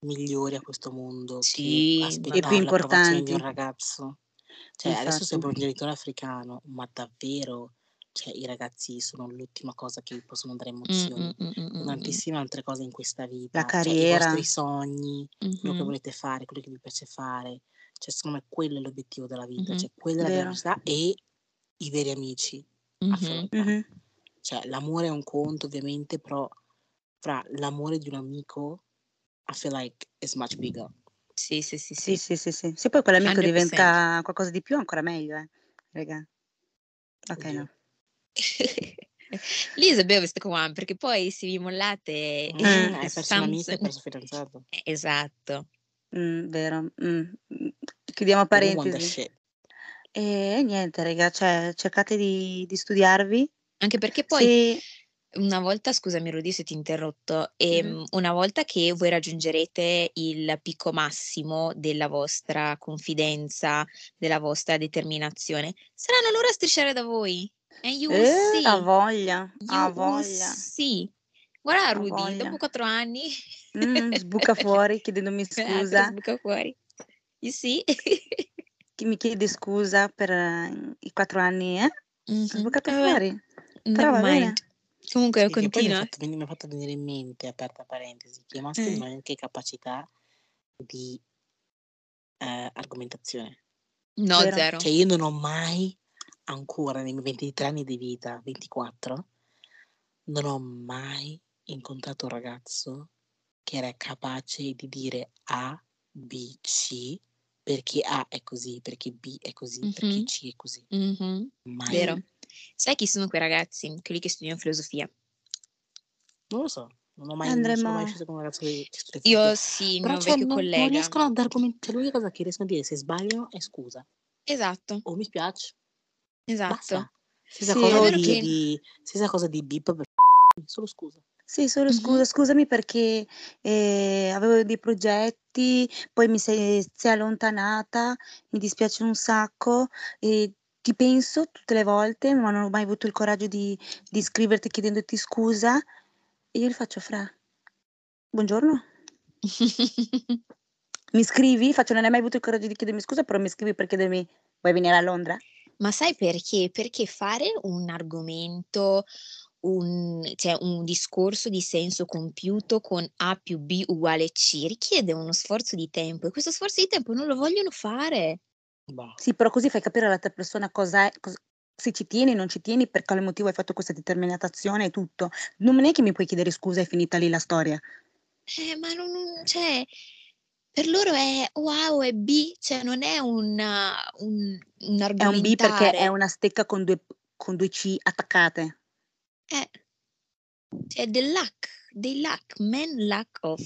S2: migliori a questo mondo che
S3: Sì,
S4: E più
S2: l'approvazione di un
S4: importanti.
S2: ragazzo. Cioè adesso sembro un genitore africano, ma davvero, cioè i ragazzi sono l'ultima cosa che possono dare emozioni.
S3: mh.
S2: tantissime altre cose in questa
S4: La
S2: vita, cioè i
S4: carriera.
S2: vostri sogni, quello che volete fare, quello che vi piace fare. Cioè secondo me quello è l'obiettivo della vita,
S3: Mh-mh.
S2: cioè quella è la felicità e i veri amici. That.
S4: Mh-mh.
S2: Cioè l'amore è un conto ovviamente, però fra l'amore di un amico, I feel like is much bigger.
S3: Sì, sì, sì,
S4: Sì,
S3: sì.
S4: sì, sì. Se poi quell'amico
S3: 100%.
S4: diventa qualcosa di più ancora meglio, eh, raga. Okay,
S2: Oddio.
S4: no.
S3: Lì sapevo queste qua, perché poi se vi mollate
S2: Mh,
S4: Mh.
S2: hai perso un amico, hai perso fidanzato.
S3: eh, esatto.
S4: Mh, vero. Mh. Chiudiamo parentesi. E niente raga, cioè cercate di di studiarvi.
S3: Anche perché poi
S4: Sì.
S3: una volta scusami Rudy se ti ho interrotto, ehm, una volta che voi raggiungerete il picco massimo della vostra confidenza, della vostra determinazione, saranno loro a strisciare da voi. You will
S4: Eh, a
S3: see.
S4: voglia, a
S3: You will
S4: voglia,
S3: see. Guarda
S4: a
S3: Rudy,
S4: voglia.
S3: dopo 4 anni
S4: Mh, sbuca fuori chiedendomi scusa.
S3: sbuca fuori. See?
S4: Chi mi chiede scusa per eh, i 4 anni, eh, ha
S3: Mh-mh.
S4: sbucato
S3: Vabbè,
S4: fuori. Però va bene.
S3: Comunque
S2: Sì, che poi mi ha
S3: continua.
S2: fatto mi ha fatto venire in mente, aperta parentesi, che i maschi non
S3: Eh.
S2: hanno neanche capacità di eh, argomentazione.
S3: No,
S4: Vero.
S3: zero.
S2: Cioè, io non ho mai ancora nei miei 23 anni di vita, 24, non ho mai incontrato un ragazzo che era capace di dire A, B, C, perché A è così, perché B è così, perché
S3: Mhm.
S2: C è così.
S3: Mhm,
S2: Mai.
S3: Vero. Sai chi sono quei ragazzi? Quelli che studiano filosofia.
S2: Non lo so, non ho mai, non
S4: Andremo-
S2: mai uscito con un ragazzo studia
S3: Io sì,
S2: Però
S3: mio
S2: cioè,
S3: vecchio
S2: non, non
S3: collega.
S2: riescono ad argomentare, l'unica cosa che riescono a dire se sbagliano è scusa.
S3: Esatto,
S2: O mi spiace,
S3: esatto.
S2: basta. Stessa
S4: Sì,
S2: cosa di,
S3: che-
S2: di- stessa cosa di bip, per solo scusa.
S4: Sì, solo scusa, scusami perché eh, avevo dei progetti, poi mi sei, sei allontanata, mi dispiace un sacco e ti penso tutte le volte, ma non ho mai avuto il coraggio di, di scriverti chiedendoti scusa e io gli faccio fra, buongiorno, mi scrivi? Faccio, non hai mai avuto il coraggio di chiedermi scusa, però mi scrivi per chiedermi, vuoi venire a Londra?
S3: Ma sai perché? Perché fare un argomento, un, cioè un discorso di senso compiuto con A più B uguale C richiede uno sforzo di tempo e questo sforzo di tempo non lo vogliono fare.
S2: Bah.
S4: Sì, però così fai capire all'altra persona cosa è, cos- se ci tieni, non ci tieni, per quale motivo hai fatto questa determinata azione e tutto. Non è che mi puoi chiedere scusa, è finita lì la storia.
S3: Eh, ma non, cioè, per loro è wow, è B, cioè non è un, uh, un, un
S4: È un B perché è una stecca con due, con due C attaccate.
S3: Eh, cioè, the lack, they lack, men lack of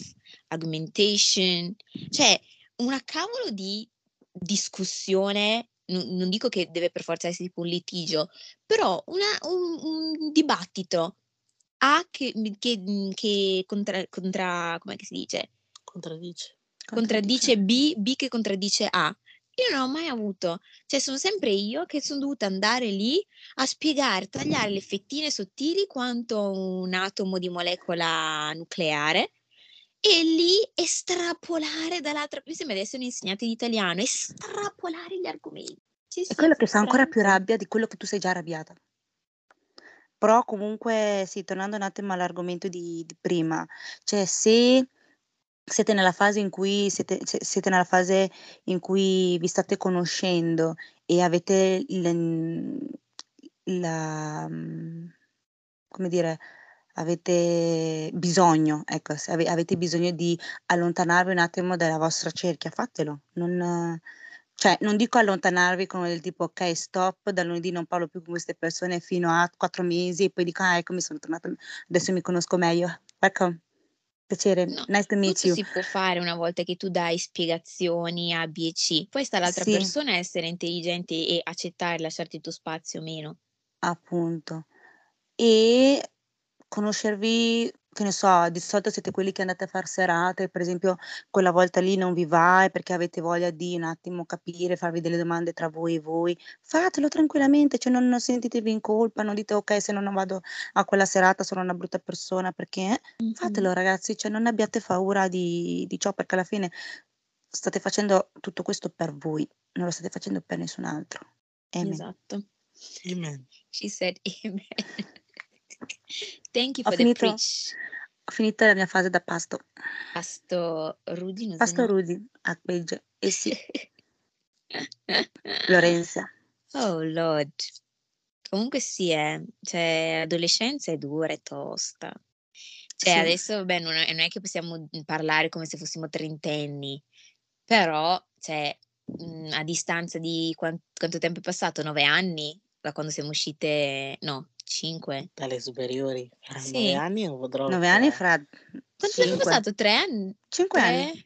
S3: argumentation, cioè una cavolo di discussione, non, non dico che deve per forza essere tipo un litigio, però una- un, un dibattito A che, che, che contra, contra, come si dice?
S2: Contraddice.
S3: contraddice B, B che contraddice A. Io non ho mai avuto, cioè sono sempre io che sono dovuta andare lì a spiegare, tagliare le fettine sottili quanto un atomo di molecola nucleare e lì estrapolare dall'altra, mi sembra di essere un insegnante di italiano, estrapolare gli argomenti. Sì,
S4: È quello che fa ancora più rabbia di quello che tu sei già arrabbiata. Però comunque, sì, tornando un attimo all'argomento di, di prima, cioè se siete nella fase in cui siete, siete nella fase in cui vi state conoscendo e avete il- la, mm, come dire, avete bisogno, ecco, se ave- avete bisogno di allontanarvi un attimo dalla vostra cerchia, fatelo. Non, cioè, non dico allontanarvi come del tipo, ok, stop, da lunedì non parlo più con queste persone fino a quattro mesi e poi dico, ah, ecco, mi sono tornata, adesso mi conosco meglio. Welcome, piacere,
S3: No,
S4: nice to meet you.
S3: si può fare una volta che tu dai spiegazioni A, B e C. Poi sta all'altra
S4: Sì.
S3: persona a essere intelligente e accettare, lasciarti il tuo spazio o meno.
S4: Appunto. E conoscervi, che ne so, di solito siete quelli che andate a far serate, per esempio quella volta lì non vi va e perché avete voglia di un attimo capire, farvi delle domande tra voi e voi, fatelo tranquillamente, cioè non, non sentitevi in colpa, non dite ok se non vado a quella serata sono una brutta persona, perché
S3: Mhm.
S4: fatelo ragazzi, cioè non abbiate paura di, di ciò perché alla fine state facendo tutto questo per voi, non lo state facendo per nessun altro. Amen.
S3: Esatto.
S2: Amen.
S3: She said amen. Thank you
S4: Ho
S3: for the
S4: finito,
S3: preach.
S4: ho finito la mia fase da pasto.
S3: Pasto Rudy
S4: Pasto Rudy, a Pegge. E sì, Lorenza.
S3: Oh Lord. Comunque sì, eh. Cioè, adolescenza è dura e tosta. Cioè,
S4: Sì.
S3: adesso, vabbè, non è, non è che possiamo parlare come se fossimo trentenni, però, cioè, mh, a distanza di quan- quanto tempo è passato? Nove anni? Da quando siamo uscite? No, cinque.
S2: Dalle superiori. Fra
S3: Sì.
S2: nove anni non potrò...
S4: Nove anni
S2: cioè,
S4: fra
S3: Quanto tempo è
S4: cinque.
S3: passato? Tre anni?
S4: Cinque anni.
S3: Tre?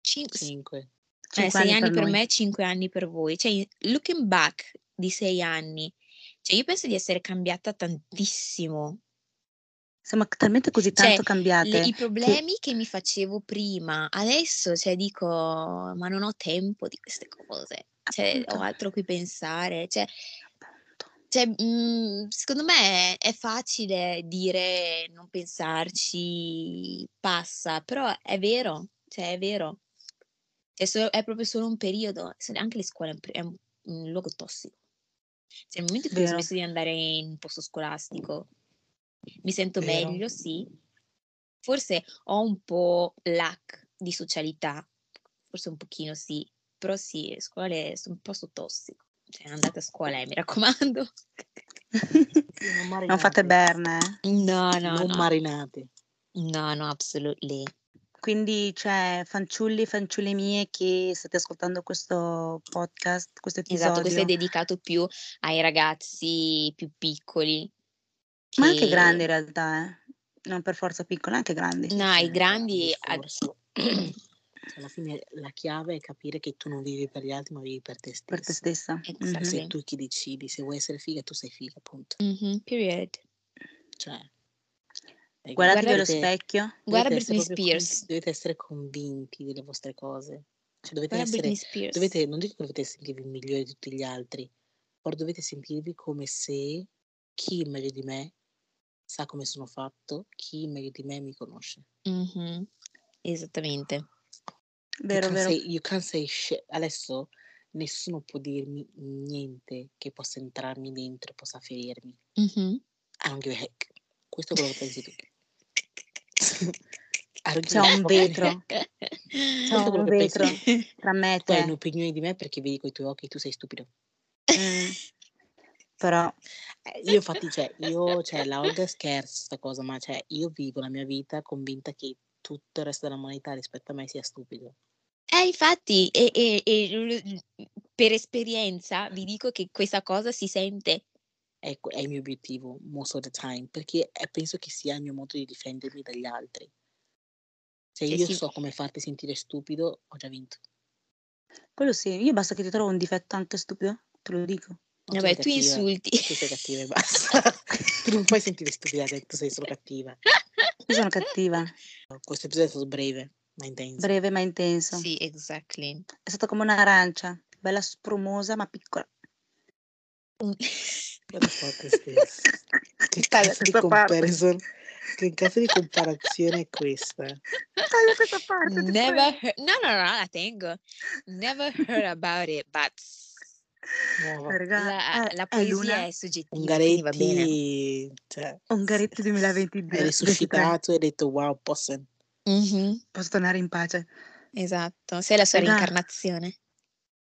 S3: Cin- s-
S2: Cinque.
S3: eh,
S4: Cinque
S3: sei
S4: anni
S3: anni
S4: per
S3: per me, cinque anni per voi. Cioè, looking back di sei anni, cioè io penso di essere cambiata tantissimo.
S4: Siamo talmente così
S3: Cioè,
S4: tanto
S3: le-
S4: cambiate
S3: i
S4: che
S3: problemi che mi facevo prima, adesso, cioè, dico, ma non ho tempo di queste cose. Cioè, ho altro a cui pensare. Cioè. Cioè, mhmm, secondo me è facile dire non pensarci, passa, però è vero, cioè è vero. È solo è proprio solo un periodo, se anche le scuole è un è un un luogo tossico. Cioè, nel momento in cui ho
S4: Vero.
S3: smesso di andare in un posto scolastico, mi sento
S2: Vero.
S3: meglio, sì. Forse ho un po' lack di socialità, forse un pochino sì, però sì, le scuole sono un po' su tossico. Cioè, andate a scuola, eh, mi raccomando.
S2: non,
S4: non fate berne. eh.
S3: No, no,
S2: non
S3: no.
S2: marinate.
S3: No, no, absolutely.
S4: Quindi, cioè, fanciulli, fanciulle mie che state ascoltando questo podcast, questo episodio.
S3: Esatto, questo è dedicato più ai ragazzi più piccoli.
S4: Ma anche
S3: che-
S4: grandi in realtà, eh. Non per forza piccoli, anche grandi.
S3: No, i grandi... ad-
S2: cioè, alla fine la chiave è capire che tu non vivi per gli altri, ma vivi per te stesso.
S4: Per te stessa.
S3: Exactly.
S4: Mhm.
S2: Sei tu chi decidi, se vuoi essere figa, tu sei figa, appunto.
S3: Mhm, period.
S2: Cioè, e
S4: Guardatevi allo specchio.
S3: Guarda
S2: dovete essere
S3: Britney Spears.
S2: dovete essere convinti delle vostre cose. Cioè, dovete
S3: Guarda
S2: essere,
S3: Britney Spears.
S2: dovete, non dico che dovete sentirvi migliori di tutti gli altri, però dovete sentirvi come se chi meglio di me sa come sono fatto, chi meglio di me mi conosce.
S3: Mhm, Esattamente.
S4: Vero, vero.
S2: say, you can't say shit. Adesso nessuno può dirmi niente che possa entrarmi dentro, possa ferirmi.
S3: Mhm.
S2: I don't give a heck. Questo è quello che pensi tu.
S4: C'è un vetro. C'è un vetro tra me e
S2: Tu hai
S4: te.
S2: un'opinione di me perché vedi con i tuoi occhi tu sei stupido.
S4: Mm. Però,
S2: Eh, io infatti, cioè, io, cioè, la Olga scherza sta cosa, ma cioè, io vivo la mia vita convinta che tutto il resto dell'umanità rispetto a me sia stupido.
S3: Eh, infatti, e, e- e per esperienza vi dico che questa cosa si sente.
S2: Ecco, è il mio obiettivo, most of the time, perché eh, penso che sia il mio modo di difendermi dagli altri. Se
S3: Cioè,
S2: io
S3: sì.
S2: so come farti sentire stupido, ho già vinto.
S4: quello sì, io basta che ti trovo un difetto anche stupido, te lo dico.
S2: No, tu
S3: Vabbè, tu insulti.
S2: Tu sei cattiva e basta. tu non puoi sentire stupida, tu sei solo cattiva.
S4: Io sono cattiva,
S2: Questo episodio è stato breve, ma intenso.
S4: breve ma intenso.
S3: Sì, exactly.
S4: È stata come un'arancia, bella sprumosa ma piccola.
S2: What the fuck is this? Che cazzo di
S4: questa parte.
S2: comparison? Che cazzo di comparazione è questa?
S3: Never heard, no, no, no, la tengo. Never heard about it, but
S4: Raga,
S3: la,
S4: è-
S3: la
S4: è
S3: poesia
S4: Luna
S3: è soggettiva, quindi va bene.
S2: Ungaretti, cioè,
S4: Ungaretti 2022.
S2: hai risuscitato e hai detto wow, posso.
S3: Mhm,
S4: Posso tornare in pace.
S3: esatto, sei la sua
S4: Raga.
S3: reincarnazione.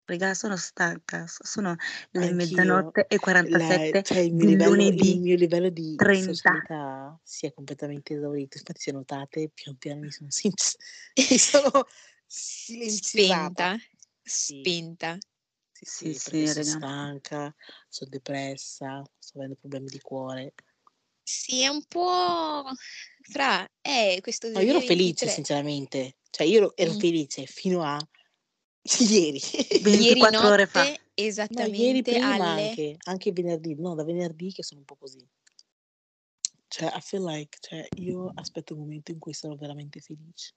S4: Raga, sono stanca. Sono le
S2: Anch'io.
S4: mezzanotte e
S2: La-
S4: 47
S2: cioè, il, mio livello, il
S4: lunedì.
S2: mio livello di
S4: 30.
S2: socialità si è completamente esaurito. Infatti, se notate, pian piano mi sono, sin- sono silenziata.
S3: Spenta, spenta.
S2: Sì, sì,
S4: Sì,
S2: perché
S4: sì,
S2: sono
S4: raga.
S2: stanca, sono depressa, sto avendo problemi di cuore.
S3: Sì, è un po'... Fra, è questo
S2: No, io ero felice,
S3: 2023.
S2: sinceramente. Cioè, io ero, ero
S3: Mm.
S2: felice fino a ieri.
S3: Ieri
S4: 24 ore fa.
S3: notte,
S2: No, ieri
S3: esattamente
S2: prima
S3: alle...
S2: anche, anche venerdì, no, da venerdì che sono un po' così. Cioè, I feel like, cioè, io aspetto il momento in cui sarò veramente felice.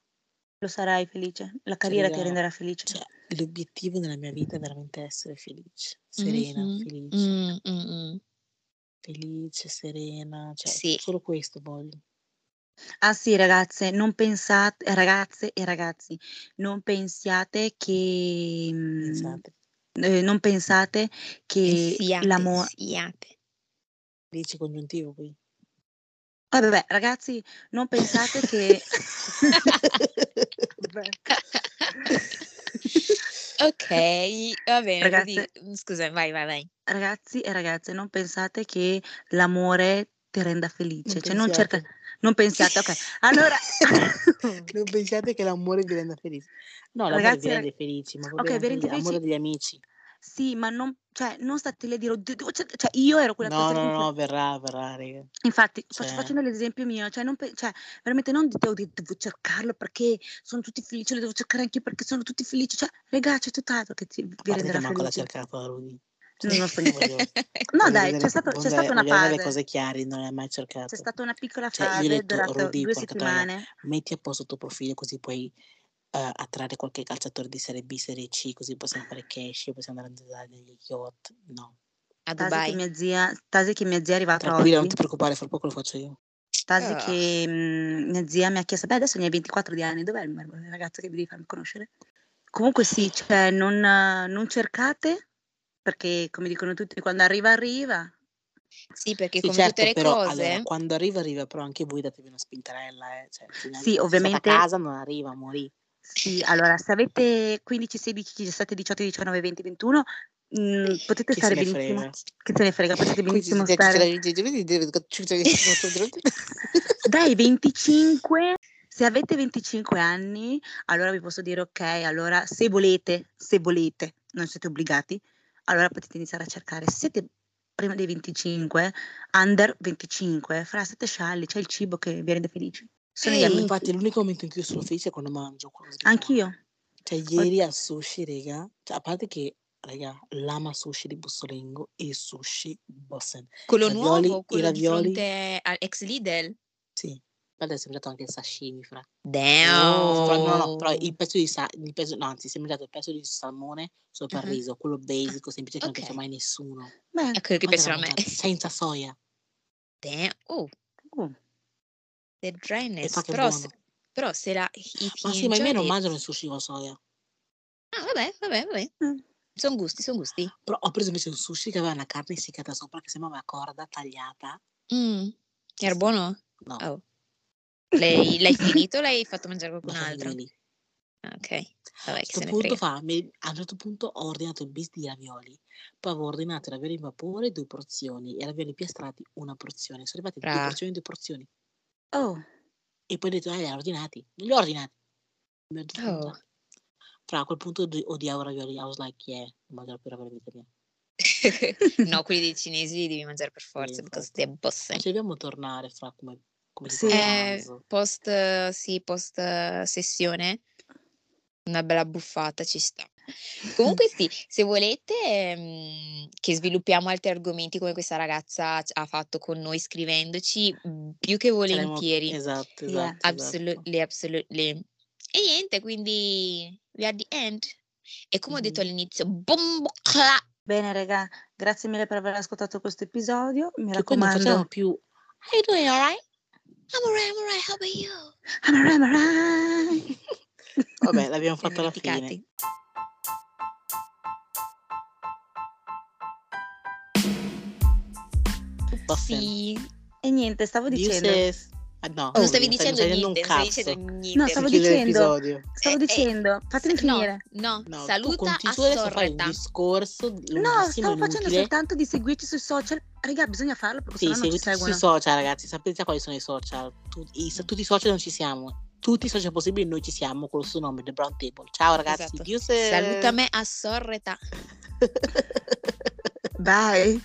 S4: Lo sarai felice. La carriera ti
S2: raga,
S4: renderà felice.
S2: Cioè, l'obiettivo nella mia vita è veramente essere felice, serena,
S3: Mhm,
S2: felice,
S3: mm, mm, mm.
S2: felice, serena, cioè,
S3: Sì.
S2: solo questo voglio.
S4: Ah sì, ragazze, non pensate, ragazze e ragazzi, non pensiate che, mm,
S2: Pensate,
S4: eh, non pensate che
S3: Siate,
S4: l'amore,
S3: siate.
S2: felice congiuntivo qui.
S4: vabbè, vabbè, ragazzi, non pensate che.
S3: Ok, va bene.
S4: Ragazze-
S3: mm, Scusa, vai, vai, vai.
S4: ragazzi e ragazze, non pensate che l'amore ti renda felice,
S2: Non
S4: cioè non cerca, non pensiate, ok, allora,
S2: non pensiate che l'amore vi renda felice. No, l'amore
S4: Ragazzi,
S2: vi rende felici, ma
S4: ok,
S2: proprio
S4: vi rende
S2: l'amore
S4: felici?
S2: degli amici.
S4: Sì, ma non, cioè, non state lì a dire, "Oddio, devo cercare", cioè, io ero quella
S2: No,
S4: persona
S2: no, no,
S4: dice-
S2: verrà, verrà, raga.
S4: Infatti, faccio-
S2: Cioè-
S4: facendo l'esempio mio, cioè, non cioè, veramente non dite, "Oddio, devo cercarlo perché sono tutti felici, lo devo cercare anche io perché sono tutti felici, cioè, regà, c'è tutt'altro che ti, vi renderà
S2: manco l'ha
S4: felici.
S2: cercato Rudy.
S4: Non lo so.
S2: Voglio-
S4: No dai, c'è, stato- c'è stata una
S2: avere le
S4: fase,
S2: cose chiare, non l'hai mai cercato.
S4: c'è stata una piccola
S2: Cioè, io ho
S4: fase
S2: detto,
S4: durata
S2: Rudy,
S4: due settimane.
S2: metti a posto il tuo profilo così puoi eh, attrarre qualche calciatore di Serie B, Serie C, così possiamo fare cash, possiamo andare negli yacht. No,
S3: A
S4: Tasi che
S3: Dubai.
S4: mia zia, Tasi che mia zia è arrivata
S2: tranquilla, non
S4: oggi.
S2: ti preoccupare, fra poco lo faccio io.
S4: Tasi
S3: Ah.
S4: che mm, mia zia mi ha chiesto, beh adesso ne hai 24 di anni, dov'è il ragazzo che devi farmi conoscere? Comunque sì, cioè non, non cercate, perché come dicono tutti, quando arriva arriva.
S3: Sì, perché
S2: Sì,
S3: come
S2: certo,
S3: tutte le
S2: però
S3: cose...
S2: allora, quando arriva, arriva, però anche voi datevi una spintarella, eh. Cioè, a-
S4: Sì, ovviamente-
S2: a casa non arriva, morì.
S4: Sì, allora, se avete 15, 16, 17, 18, 19, 20, 21, mh, potete
S2: Chi
S4: stare benissimo. Che se ne frega, potete benissimo
S2: si
S4: stare. Dai 25, se avete 25 anni, allora vi posso dire ok, allora se volete, se volete, non siete obbligati, allora potete iniziare a cercare. Se siete prima dei 25, under 25, fra siete scialli, c'è il cibo che vi rende felici. Amici.
S2: infatti l'unico momento in cui io sono felice è quando mangio qualcosa.
S4: Anch'io.
S2: Cioè ieri al sushi, raga, cioè, a parte che, raga, l'ama sushi di Bussolengo e il sushi Bossen.
S3: Quello
S2: I ravioli-
S3: nuovo,
S2: i
S3: quello di
S2: ravioli-
S3: ex Lidl.
S2: Sì, adesso è anche il sashimi, fra.
S3: Damn.
S2: Oh, però, no, no, però il pezzo di sa- il pezzo, no, anzi, sembra dato il pezzo di salmone sopra il
S3: Mhm.
S2: riso, quello basico, semplice che non
S3: Ok.
S2: piace mai nessuno.
S4: Beh,
S3: È quello che piace a me.
S2: Senza soia.
S3: Damn. Oh,
S4: uh,
S3: the dryness.
S2: che
S3: Però, se, però se la if
S2: Ma sì, ma i miei
S3: enjoyed
S2: non mangiano il sushi con soia.
S3: Ah, vabbè, vabbè, vabbè.
S4: mm.
S3: Sono gusti, sono gusti.
S2: Però ho preso invece un sushi che aveva una carne essiccata sopra che sembrava corda tagliata.
S3: Mm. Era buono?
S2: No,
S3: Oh. L'hai, l'hai finito o l'hai fatto mangiare qualcun altro?
S2: lì.
S3: Ah, Ok, vabbè,
S2: questo
S3: se
S2: punto fa, mi- a un certo punto ho ordinato il bis di ravioli, poi avevo ordinato ravioli in vapore due porzioni e ravioli piastrati una porzione. Sono arrivati due
S3: Bra.
S2: porzioni, due porzioni.
S4: Oh,
S2: E poi ho detto, ah, li hai ordinati? Li ho ordinati. Mi ho detto,
S3: Oh.
S2: Fra a quel punto odi- odiavo i ravioli. I was like, yeah, mangerò più ravioli mia.
S3: no, quelli dei cinesi li devi mangiare per forza,
S2: Sì,
S3: because they're bossy.
S2: Ma ci dobbiamo tornare fra come, come
S4: Sì.
S3: Eh, post, sì, post eh, sessione, una bella buffata ci sta. Comunque sì, se volete ehm, che sviluppiamo altri argomenti come questa ragazza ha fatto con noi scrivendoci, mm, più che
S2: Saremo-
S3: volentieri.
S2: Esatto,
S4: Yeah.
S2: esatto, esatto.
S3: Absolutely, absolutely. E niente, quindi we are the end. E come ho detto all'inizio, boom, cla-
S4: bene raga, grazie mille per aver ascoltato questo episodio. Mi
S2: Che
S4: raccomando.
S2: più, how you doing, alright?
S3: I'm alright, I'm alright, how about you?
S4: I'm alright, I'm alright.
S2: Vabbè, l'abbiamo fatta alla fine. Bossen.
S3: Sì.
S4: E niente, stavo dicendo.
S2: Deuces. Ah, no,
S3: Non stavi dicendo niente, stavi dicendo niente.
S4: No, stavo dicendo-
S2: l'episodio.
S4: Stavo
S3: Eh, eh,
S4: dicendo, fatemi
S3: S- no,
S4: finire.
S3: No,
S2: No,
S3: saluta a
S2: tu adesso a fare un
S3: sorreta.
S2: discorso
S4: No, stavo facendo
S2: inutile.
S4: soltanto di seguirci sui social. Raga, bisogna farlo perché
S2: Sì,
S4: sennò non ci
S2: seguite sui social, ragazzi. Sapete già quali sono i social? Tu- i- tutti i social non ci siamo. Tutti i social possibili noi ci siamo con il suo nome, The Brown Table. Ciao ragazzi,
S3: Esatto. Saluta me a sorreta.
S4: Bye.